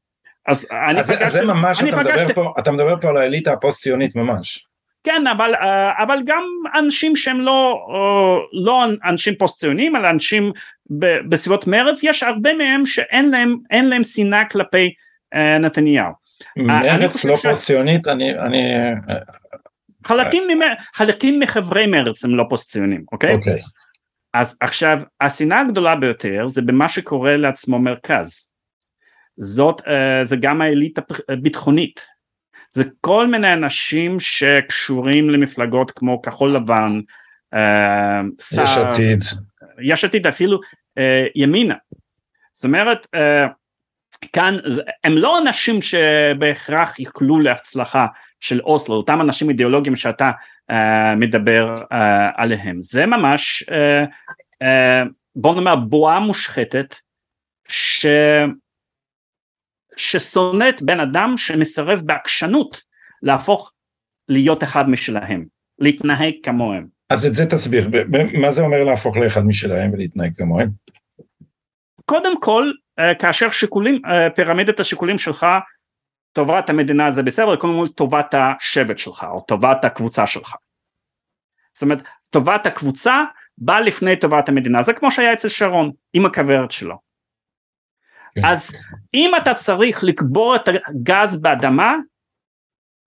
[SPEAKER 1] אז, אז, פגשתי, אז זה ממש אתה, פגשתי, מדבר פה, אתה מדבר פה על האליטה הפוסט ציונית ממש.
[SPEAKER 2] כן אבל אה, אבל גם אנשים שהם לא אה, לא אנשים פוסט ציוניים אלא אנשים בסביבות מרץ יש הרבה מהם שאין להם להם שנאה כלפי uh, נתניהו.
[SPEAKER 1] מרץ לא פוסט ציונית אני אני
[SPEAKER 2] חלקים, ממ... חלקים מחברי מרץ הם לא פוסט ציונים, אוקיי?
[SPEAKER 1] אוקיי.
[SPEAKER 2] אז עכשיו השנאה הגדולה ביותר זה במה שקורה לעצמו מרכז. זאת, uh, זה גם האליטה הביטחונית. זה כל מיני אנשים שקשורים למפלגות כמו כחול לבן, uh,
[SPEAKER 1] יש עתיד.
[SPEAKER 2] יש עתיד אפילו uh, ימינה. זאת אומרת, uh, כאן הם לא אנשים שבהכרח יקלו להצלחה של אוסלו, אותם אנשים אידיאולוגיים שאתה uh, מדבר uh, עליהם, זה ממש uh, uh, בוא נאמר בועה מושחתת ש... ששונאת בן אדם שמסרב בעקשנות להפוך להיות אחד משלהם, להתנהג כמוהם.
[SPEAKER 1] אז את זה תסביר, מה זה אומר להפוך לאחד משלהם ולהתנהג כמוהם?
[SPEAKER 2] קודם כל כאשר שיקולים, פירמידת השיקולים שלך טובת המדינה זה בסדר, קודם כל טובת השבט שלך או טובת הקבוצה שלך. זאת אומרת טובת הקבוצה באה לפני טובת המדינה, זה כמו שהיה אצל שרון עם הכוורת שלו. כן. אז אם אתה צריך לקבור את הגז באדמה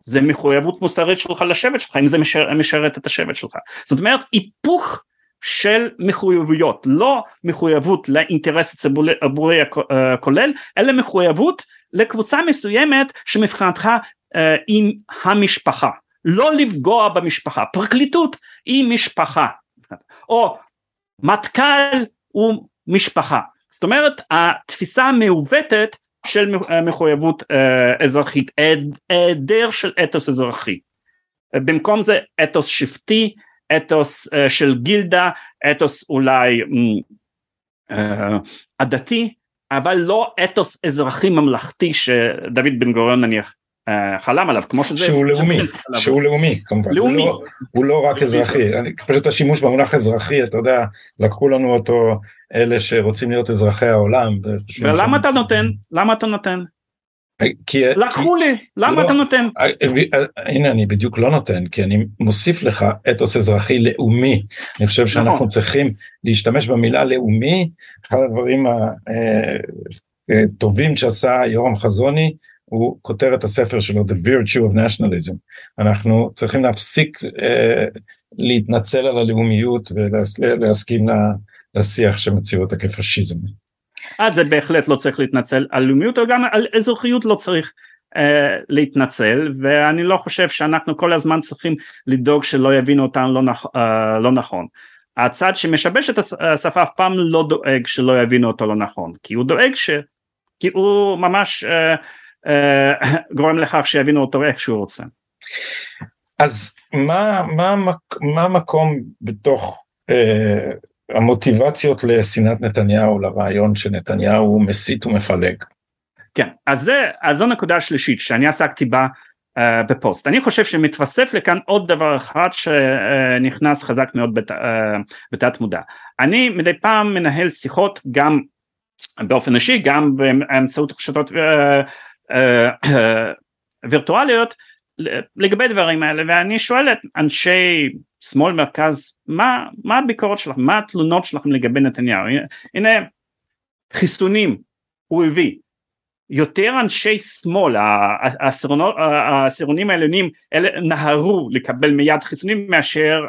[SPEAKER 2] זה מחויבות מוסרית שלך לשבט שלך אם זה משרת, משרת את השבט שלך. זאת אומרת היפוך של מחויבויות לא מחויבות לאינטרס הציבורי הכולל אלא מחויבות לקבוצה מסוימת שמבחינתך אה, עם המשפחה. לא לפגוע במשפחה פרקליטות היא משפחה. או מטכ"ל הוא משפחה זאת אומרת התפיסה המעוותת של מחויבות אה, אזרחית היעדר של אתוס אזרחי. במקום זה אתוס שבטי אתוס uh, של גילדה, אתוס אולי uh, עדתי, אבל לא אתוס אזרחי ממלכתי שדוד בן גוריון נניח uh, חלם עליו, כמו שזה...
[SPEAKER 1] שהוא לאומי, שהוא לאומי כמובן, לאומי. הוא, לא, הוא לא רק אזרחי, אני, פשוט השימוש במונח אזרחי, אתה יודע, לקחו לנו אותו אלה שרוצים להיות אזרחי העולם.
[SPEAKER 2] ולמה אתה נותן? למה אתה נותן? כי, לקחו לי, למה לא, אתה נותן?
[SPEAKER 1] אה, אה, הנה אני בדיוק לא נותן, כי אני מוסיף לך אתוס אזרחי לאומי. אני חושב נכון. שאנחנו. צריכים להשתמש במילה לאומי, אחד הדברים הטובים אה, שעשה יורם חזוני, הוא כותר את הספר שלו, The Virtue of Nationalism. אנחנו צריכים להפסיק אה, להתנצל על הלאומיות ולהסכים לשיח שמציע אותה כפשיזם.
[SPEAKER 2] אז זה בהחלט לא צריך להתנצל על לאומיות או גם על אזרחיות לא צריך uh, להתנצל ואני לא חושב שאנחנו כל הזמן צריכים לדאוג שלא יבינו אותנו לא, נכ, uh, לא נכון. הצד שמשבש את השפה אף פעם לא דואג שלא יבינו אותו לא נכון כי הוא דואג ש... כי הוא ממש uh, גורם לכך שיבינו אותו איך שהוא רוצה.
[SPEAKER 1] אז מה, מה, מה המקום בתוך uh, המוטיבציות לשנאת נתניהו, לרעיון שנתניהו מסית ומפלג.
[SPEAKER 2] כן, אז, זה, אז זו נקודה שלישית שאני עסקתי בה uh, בפוסט. אני חושב שמתווסף לכאן עוד דבר אחד שנכנס חזק מאוד בת, uh, בתת מודע. אני מדי פעם מנהל שיחות גם באופן אישי, גם באמצעות רשתות uh, וירטואליות לגבי דברים האלה ואני שואל את אנשי שמאל מרכז מה, מה הביקורת שלכם? מה התלונות שלכם לגבי נתניהו? הנה חיסונים הוא הביא. יותר אנשי שמאל העשירונים העליונים נהרו לקבל מיד חיסונים מאשר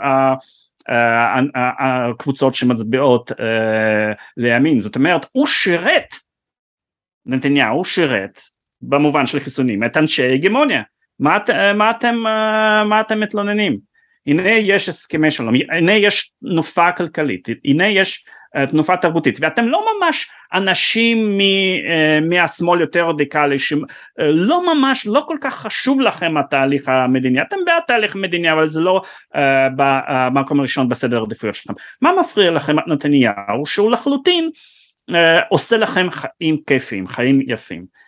[SPEAKER 2] הקבוצות שמצביעות אה, לימין. זאת אומרת הוא שירת נתניהו שירת במובן של חיסונים. את אנשי הגמוניה. מה, מה, אתם, מה אתם מתלוננים? הנה יש הסכמי שלום, הנה יש תנופה כלכלית, הנה יש תנופה תרבותית. ואתם לא ממש אנשים מהשמאל יותר רדיקלי שלא ממש לא כל כך חשוב לכם התהליך המדיני. אתם בעד תהליך מדיני אבל זה לא uh, במקום הראשון בסדר העדיפויות שלכם. מה מפריע לכם את נתניהו שהוא לחלוטין uh, עושה לכם חיים כיפים חיים יפים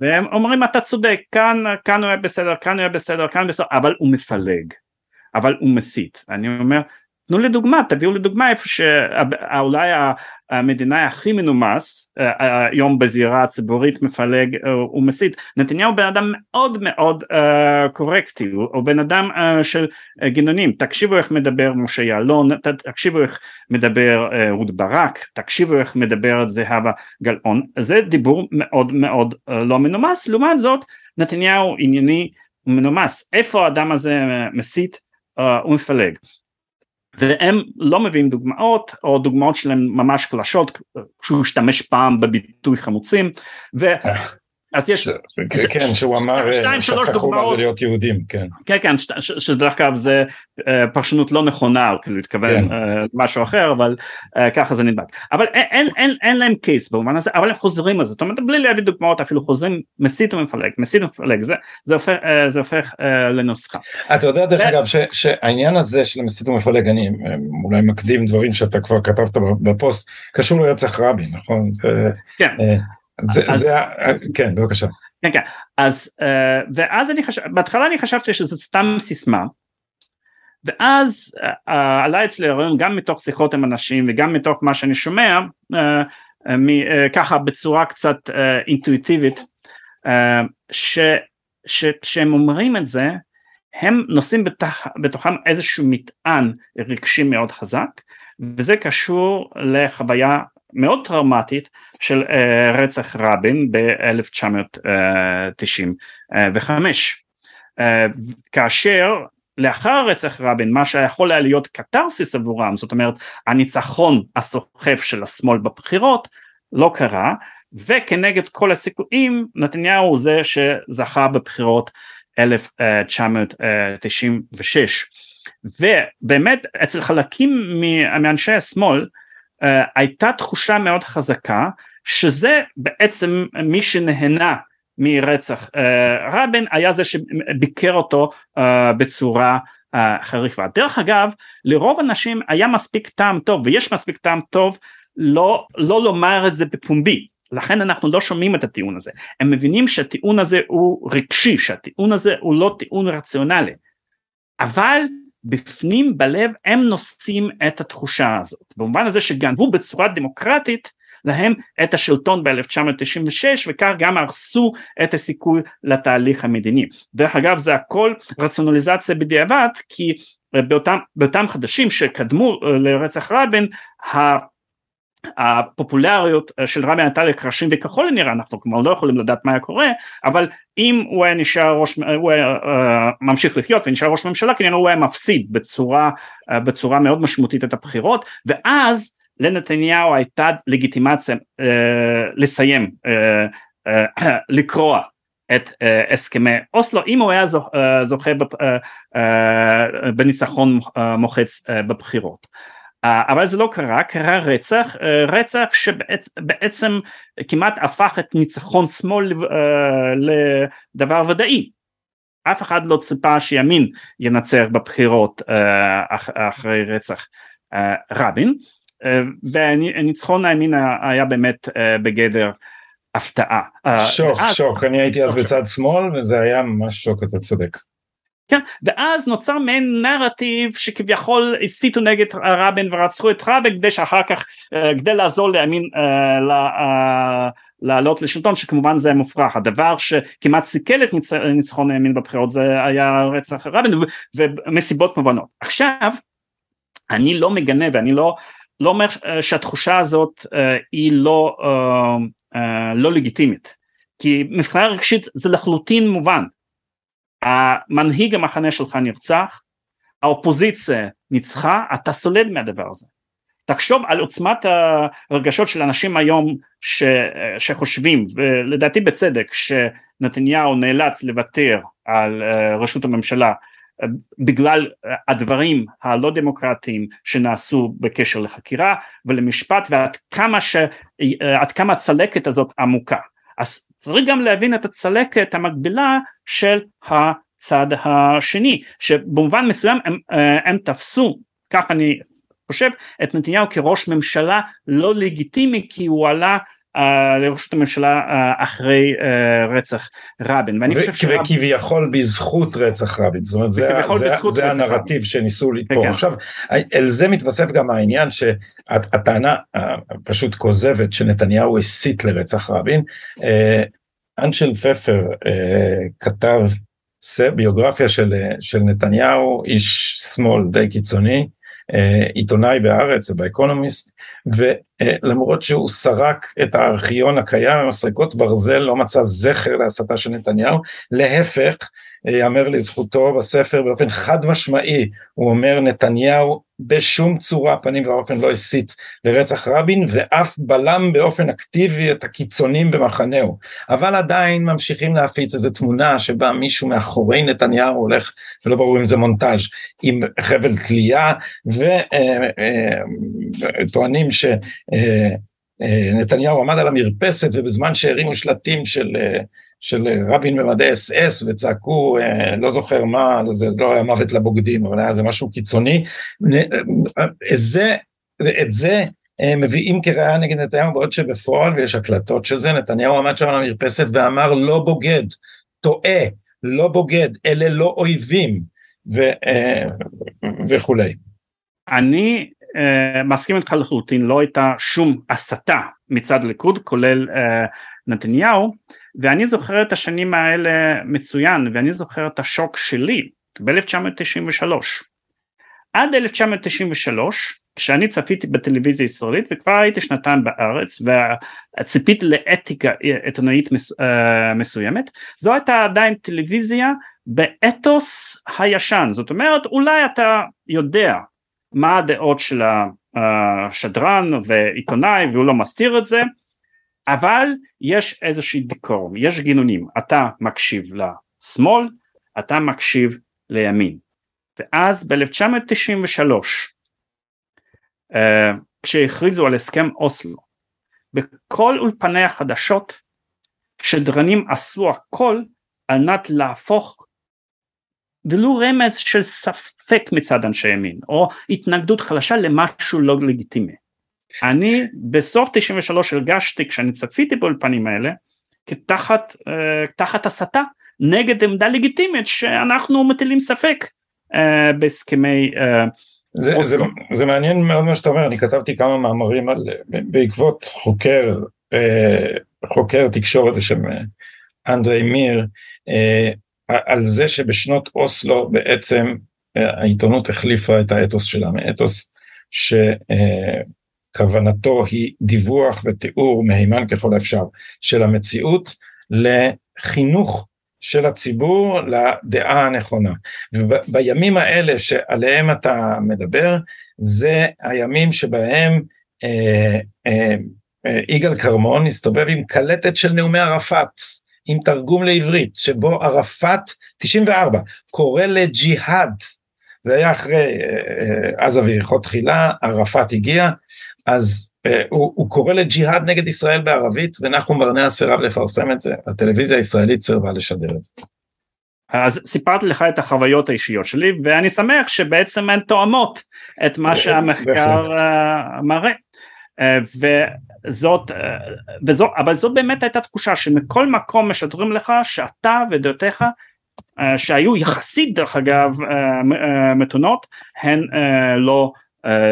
[SPEAKER 2] והם אומרים אתה צודק כאן כאן הוא היה בסדר כאן הוא היה בסדר כאן בסדר אבל הוא מפלג. אבל הוא מסית. אני אומר תנו לי דוגמה תביאו לי דוגמה איפה שאולי המדינה הכי מנומס אה, אה, היום בזירה הציבורית מפלג אה, הוא מסית נתניהו בן אדם מאוד מאוד קורקטי. הוא בן אדם של גינונים. תקשיבו איך מדבר משה יעלון תקשיבו איך מדבר אהוד ברק תקשיבו איך מדברת זהבה גלאון. זה דיבור מאוד מאוד לא מנומס. לעומת זאת נתניהו ענייני מנומס איפה האדם הזה מסית ומפלג והם לא מביאים דוגמאות או דוגמאות שלהם ממש קלשות כשהוא השתמש פעם בביטוי חמוצים אז יש,
[SPEAKER 1] כן, כן שהוא אמר שכחו מה זה להיות יהודים, כן.
[SPEAKER 2] כן, כן, שדרך אגב זה אה, פרשנות לא נכונה, כאילו התכוון כן. משהו אחר, אבל אה, ככה זה נדבק. אבל אין להם קייס במובן הזה, אבל הם חוזרים על זה, זאת אומרת בלי להביא דוגמאות אפילו חוזרים מסית ומפלג, מסית ומפלג, זה הופך אה, לנוסחה.
[SPEAKER 1] אתה יודע דרך אגב שהעניין הזה של מסית ומפלג, אני אולי מקדים דברים שאתה כבר כתבת בפוסט, קשור לרצח רבין, נכון?
[SPEAKER 2] כן.
[SPEAKER 1] זה, אז, זה, כן בבקשה.
[SPEAKER 2] כן כן, אז uh, ואז אני חשב, בהתחלה אני חשבתי שזה סתם סיסמה, ואז uh, עלה אצלי הרעיון גם מתוך שיחות עם אנשים וגם מתוך מה שאני שומע, uh, מ, uh, ככה בצורה קצת uh, אינטואיטיבית, uh, שכשהם אומרים את זה, הם נושאים בתח, בתוכם איזשהו מטען רגשי מאוד חזק, וזה קשור לחוויה מאוד טראומטית של uh, רצח רבין ב-1995. uh, כאשר לאחר רצח רבין מה שיכול היה להיות קתרסיס עבורם זאת אומרת הניצחון הסוחף של השמאל בבחירות לא קרה וכנגד כל הסיכויים נתניהו הוא זה שזכה בבחירות 1996 ובאמת אצל חלקים מאנשי השמאל הייתה תחושה מאוד חזקה שזה בעצם מי שנהנה מרצח uh, רבין היה זה שביקר אותו uh, בצורה uh, חריפה. דרך אגב לרוב אנשים היה מספיק טעם טוב ויש מספיק טעם טוב לא, לא לומר את זה בפומבי. לכן אנחנו לא שומעים את הטיעון הזה. הם מבינים שהטיעון הזה הוא רגשי שהטיעון הזה הוא לא טיעון רציונלי. אבל בפנים בלב הם נושאים את התחושה הזאת במובן הזה שגנבו בצורה דמוקרטית להם את השלטון ב-1996 וכך גם הרסו את הסיכוי לתהליך המדיני. דרך אגב זה הכל רציונליזציה בדיעבד כי באותם, באותם חדשים שקדמו לרצח רבין הפופולריות אה, של רבין הייתה לקרשים וככל הנראה אנחנו כלומר לא יכולים לדעת מה היה קורה אבל אם הוא היה נשאר ראש הוא היה uh, ממשיך לחיות ונשאר ראש ממשלה כנראה הוא היה מפסיד בצורה uh, בצורה מאוד משמעותית את הבחירות ואז לנתניהו הייתה לגיטימציה uh, לסיים uh, uh, לקרוע את uh, הסכמי אוסלו. אם הוא היה זוכה בניצחון מוחץ בבחירות. אה, אבל זה לא קרה, קרה רצח, אה, רצח שבעצם כמעט הפך את ניצחון שמאל אה, לדבר ודאי. אף אחד לא ציפה שימין ינצח בבחירות אחרי רצח רבין, וניצחון הימין היה באמת בגדר הפתעה.
[SPEAKER 1] שוק, שוק, אני הייתי אז בצד שמאל וזה היה ממש שוק, אתה צודק.
[SPEAKER 2] כן? ואז נוצר מעין נרטיב שכביכול הסיתו נגד רבין ורצחו את רבין כדי שאחר כך uh, כדי לעזור לימין ל, uh, לעלות לשלטון שכמובן זה מופרך. הדבר שכמעט סיכל את ניצ... ניצחון הימין בבחירות זה היה רצח רבין ומסיבות מובנות. עכשיו אני לא מגנה ואני לא לא אומר שהתחושה הזאת היא לא, לא לגיטימית. כי מבחינה רגשית זה לחלוטין מובן המנהיג המחנה שלך נרצח, האופוזיציה ניצחה, אתה סולד מהדבר הזה. תחשוב על עוצמת הרגשות של אנשים היום ש, שחושבים, ולדעתי בצדק, שנתניהו נאלץ לוותר על uh, ראשות הממשלה uh, בגלל uh, הדברים הלא דמוקרטיים שנעשו בקשר לחקירה ולמשפט ועד כמה, ש, כמה הצלקת הזאת עמוקה. אז צריך גם להבין את הצלקת המקבילה של הצד השני שבמובן מסוים הם, אה, הם תפסו כך אני חושב את נתניהו כראש ממשלה לא לגיטימי כי הוא עלה לראשות הממשלה uh, אחרי uh, רצח רבין.
[SPEAKER 1] ואני חושב שרבין... וכביכול בזכות רצח רבין. זאת אומרת זה, הנרטיב. שניסו לתפור. כן. עכשיו אל זה מתווסף גם העניין שהטענה פשוט כוזבת שנתניהו הסית לרצח רבין. אנשל פפר כתב ביוגרפיה של, של נתניהו איש שמאל די קיצוני. אה, עיתונאי בהארץ ובאקונומיסט ולמרות שהוא סרק את הארכיון הקיים עם הסריקות ברזל לא מצא זכר להסתה של נתניהו להפך ייאמר לזכותו בספר באופן חד משמעי, הוא אומר נתניהו בשום צורה פנים ואופן לא הסית לרצח רבין ואף בלם באופן אקטיבי את הקיצונים במחנהו, אבל עדיין ממשיכים להפיץ איזו תמונה שבה מישהו מאחורי נתניהו הולך, ולא ברור אם זה מונטאז', עם חבל תלייה וטוענים ש... נתניהו עמד על המרפסת ובזמן שהרימו שלטים של, של רבין במדי אס אס וצעקו לא זוכר מה, זה לא היה מוות לבוגדים אבל היה זה משהו קיצוני, את זה, את זה מביאים כראיה נגד נתניהו בעוד שבפועל ויש הקלטות של זה, נתניהו עמד שם על המרפסת ואמר לא בוגד, טועה, לא בוגד, אלה לא אויבים ו, וכולי.
[SPEAKER 2] אני מסכים איתך לחלוטין לא הייתה שום הסתה מצד ליכוד כולל נתניהו ואני זוכר את השנים האלה מצוין ואני זוכר את השוק שלי ב-1993. עד 1993 כשאני צפיתי בטלוויזיה ישראלית וכבר הייתי שנתיים בארץ וציפיתי לאתיקה עיתונאית מס, uh, מסוימת זו הייתה עדיין טלוויזיה באתוס הישן. זאת אומרת אולי אתה יודע מה הדעות של השדרן ועיתונאי והוא לא מסתיר את זה אבל יש איזושהי דיקורום יש גינונים אתה מקשיב לשמאל אתה מקשיב לימין ואז ב-1993 uh, כשהכריזו על הסכם אוסלו בכל אולפני החדשות שדרנים עשו הכל על מנת להפוך ולו רמז של ספק מצד אנשי ימין או התנגדות חלשה למשהו לא לגיטימי. אני בסוף 93 הרגשתי כשאני צפיתי באולפנים האלה כתחת uh, תחת הסתה נגד עמדה לגיטימית שאנחנו מטילים ספק uh, בהסכמי uh,
[SPEAKER 1] זה, זה, זה מעניין מאוד מה שאתה אומר, אני כתבתי כמה מאמרים על, בעקבות חוקר, חוקר תקשורת בשם אנדרי מיר, על זה שבשנות אוסלו בעצם אה, העיתונות החליפה את האתוס שלה מאתוס שכוונתו היא דיווח ותיאור מהימן ככל האפשר של המציאות לחינוך של הציבור לדעה הנכונה. ובימים האלה שעליהם אתה מדבר, זה הימים שבהם אה, אה, אה, יגאל כרמון הסתובב עם קלטת של נאומי ערפאת. עם תרגום לעברית, שבו ערפאת, 94, קורא לג'יהאד, זה היה אחרי אה, אה, עזה ויריחו תחילה, ערפאת הגיע, אז אה, הוא, הוא קורא לג'יהאד נגד ישראל בערבית, ונחום ברנע סירב לפרסם את זה, הטלוויזיה הישראלית סירבה לשדר את זה.
[SPEAKER 2] אז סיפרתי לך את החוויות האישיות שלי ואני שמח שבעצם הן תואמות את מה שהמחקר מראה. וזאת, וזו, אבל זו באמת הייתה תחושה שמכל מקום משדרים לך שאתה ודעותיך שהיו יחסית דרך אגב מתונות הן לא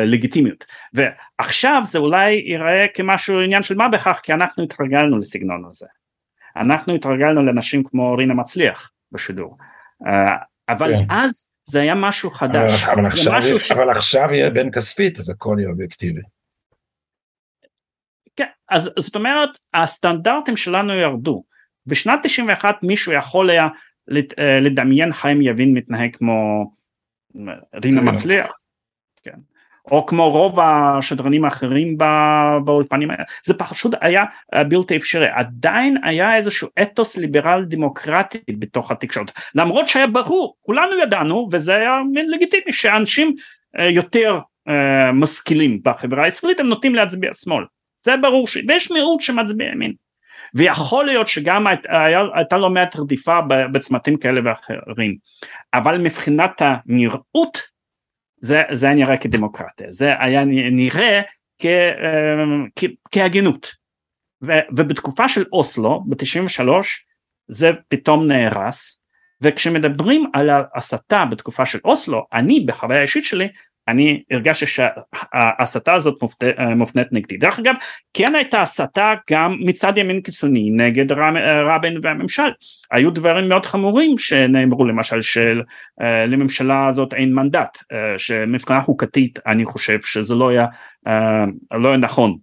[SPEAKER 2] לגיטימיות. ועכשיו זה אולי ייראה כמשהו עניין של מה בכך כי אנחנו התרגלנו לסגנון הזה. אנחנו התרגלנו לאנשים כמו רינה מצליח בשידור. אבל כן. אז זה היה משהו חדש.
[SPEAKER 1] אבל, אבל, עכשיו, משהו ש... אבל עכשיו יהיה בן כספית אז הכל יהיה אובייקטיבי.
[SPEAKER 2] כן, אז זאת אומרת הסטנדרטים שלנו ירדו. בשנת 91 מישהו יכול היה אה, לדמיין חיים יבין מתנהג כמו אה, רינה. מצליח, כן. או כמו רוב השדרנים האחרים באולפנים זה פשוט היה אה, בלתי אפשרי, עדיין היה איזשהו אתוס ליברל דמוקרטי בתוך התקשורת, למרות שהיה ברור, כולנו ידענו וזה היה מין לגיטימי שאנשים יותר משכילים בחברה הישראלית הם נוטים להצביע שמאל, זה ברור, ש... ויש מיעוט שמצביע ימין. ויכול להיות שגם היית, הייתה לא מעט רדיפה בצמתים כאלה ואחרים, אבל מבחינת הנראות זה, זה היה נראה כדמוקרטיה, זה היה נראה כ, כ, כהגינות. ו, ובתקופה של אוסלו ב-93 זה פתאום נהרס, וכשמדברים על ההסתה בתקופה של אוסלו, אני בחוויה האישית שלי אני הרגשתי שההסתה הזאת אה, מופנית נגדי. דרך אגב, כן הייתה הסתה גם מצד ימין קיצוני נגד רבין והממשל. היו דברים מאוד חמורים שנאמרו למשל של uh, לממשלה הזאת אין מנדט, uh, שמבחינה חוקתית אני חושב שזה לא היה, uh, לא היה נכון.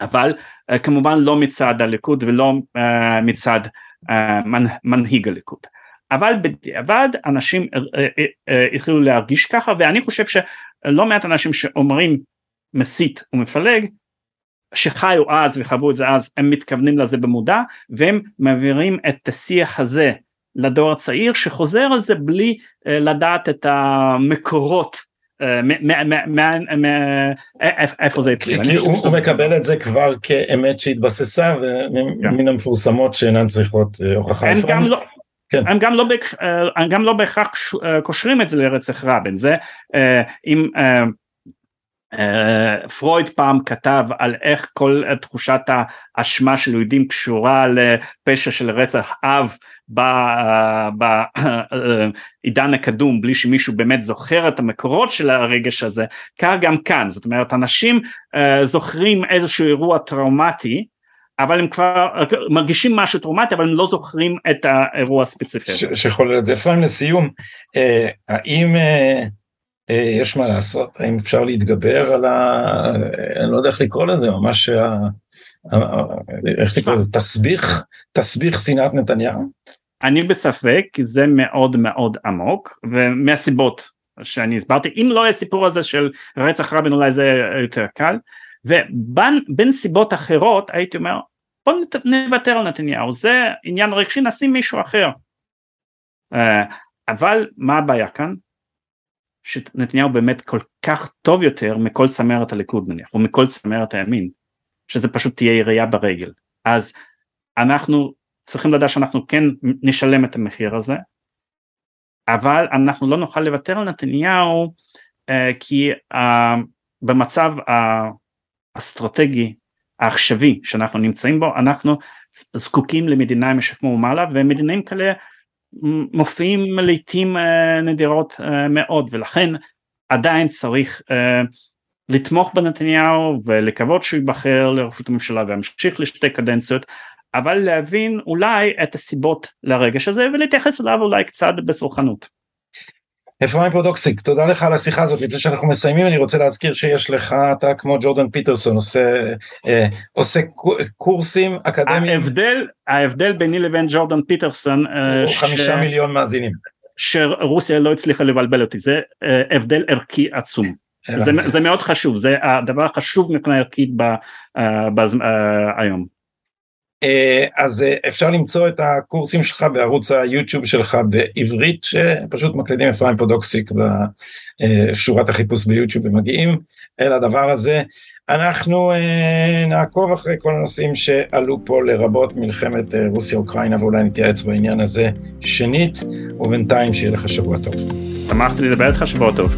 [SPEAKER 2] אבל כמובן לא מצד הליכוד ולא מצד מנהיג הליכוד. אבל בדיעבד אנשים התחילו להרגיש ככה ואני חושב שלא מעט אנשים שאומרים מסית ומפלג שחיו אז וחוו את זה אז הם מתכוונים לזה במודע והם מעבירים את השיח הזה לדור הצעיר שחוזר על זה בלי לדעת את המקורות איפה זה התחיל.
[SPEAKER 1] כי הוא מקבל את זה כבר כאמת שהתבססה ומן המפורסמות שאינן צריכות הוכחה.
[SPEAKER 2] כן. הם גם לא, הם גם לא בהכרח קושרים את זה לרצח רבין זה אם פרויד פעם כתב על איך כל תחושת האשמה של יהודים קשורה לפשע של רצח אב בעידן הקדום בלי שמישהו באמת זוכר את המקורות של הרגש הזה כך גם כאן זאת אומרת אנשים זוכרים איזשהו אירוע טראומטי אבל הם כבר מרגישים משהו טראומטי אבל הם לא זוכרים את האירוע הספציפי.
[SPEAKER 1] שחולל את זה. אפרים לסיום, האם יש מה לעשות? האם אפשר להתגבר על ה... אני לא יודע איך לקרוא לזה, ממש ה... איך לקרוא לזה? תסביך? תסביך שנאת נתניהו?
[SPEAKER 2] אני בספק, כי זה מאוד מאוד עמוק, ומהסיבות שאני הסברתי, אם לא היה סיפור הזה של רצח רבין אולי זה יותר קל, ובין סיבות אחרות הייתי אומר בוא נוותר על נתניהו זה עניין רגשי נשים מישהו אחר. אבל מה הבעיה כאן? שנתניהו באמת כל כך טוב יותר מכל צמרת הליכוד נניח או מכל צמרת הימין שזה פשוט תהיה ירייה ברגל. אז אנחנו צריכים לדעת שאנחנו כן נשלם את המחיר הזה אבל אנחנו לא נוכל לוותר על נתניהו כי במצב האסטרטגי העכשווי שאנחנו נמצאים בו אנחנו זקוקים למדינה משכמו ומעלה ומדינים כאלה מופיעים לעיתים נדירות מאוד ולכן עדיין צריך לתמוך בנתניהו ולקוות שהוא ייבחר לראשות הממשלה וימשיך לשתי קדנציות אבל להבין אולי את הסיבות לרגש הזה ולהתייחס אליו אולי קצת בסלחנות.
[SPEAKER 1] אפרים פודוקסיק, תודה לך על השיחה הזאת. לפני שאנחנו מסיימים, אני רוצה להזכיר שיש לך, אתה כמו ג'ורדן פיטרסון, עושה, אה, עושה קורסים אקדמיים.
[SPEAKER 2] ההבדל, ההבדל ביני לבין ג'ורדן פיטרסון,
[SPEAKER 1] אה, הוא חמישה ש... מיליון מאזינים.
[SPEAKER 2] שרוסיה לא הצליחה לבלבל אותי, זה אה, הבדל ערכי עצום. זה, זה מאוד חשוב, זה הדבר החשוב מבחינה ערכית ב, אה, ב, אה, היום.
[SPEAKER 1] אה, אז אה, אפשר למצוא את הקורסים שלך בערוץ היוטיוב שלך בעברית שפשוט מקלידים אפרים פודוקסיק בשורת החיפוש ביוטיוב ומגיעים אל הדבר הזה. אנחנו אה, נעקוב אחרי כל הנושאים שעלו פה לרבות מלחמת רוסיה אוקראינה ואולי נתייעץ בעניין הזה שנית ובינתיים שיהיה לך שבוע טוב.
[SPEAKER 2] שמחתי לדבר איתך שבוע טוב.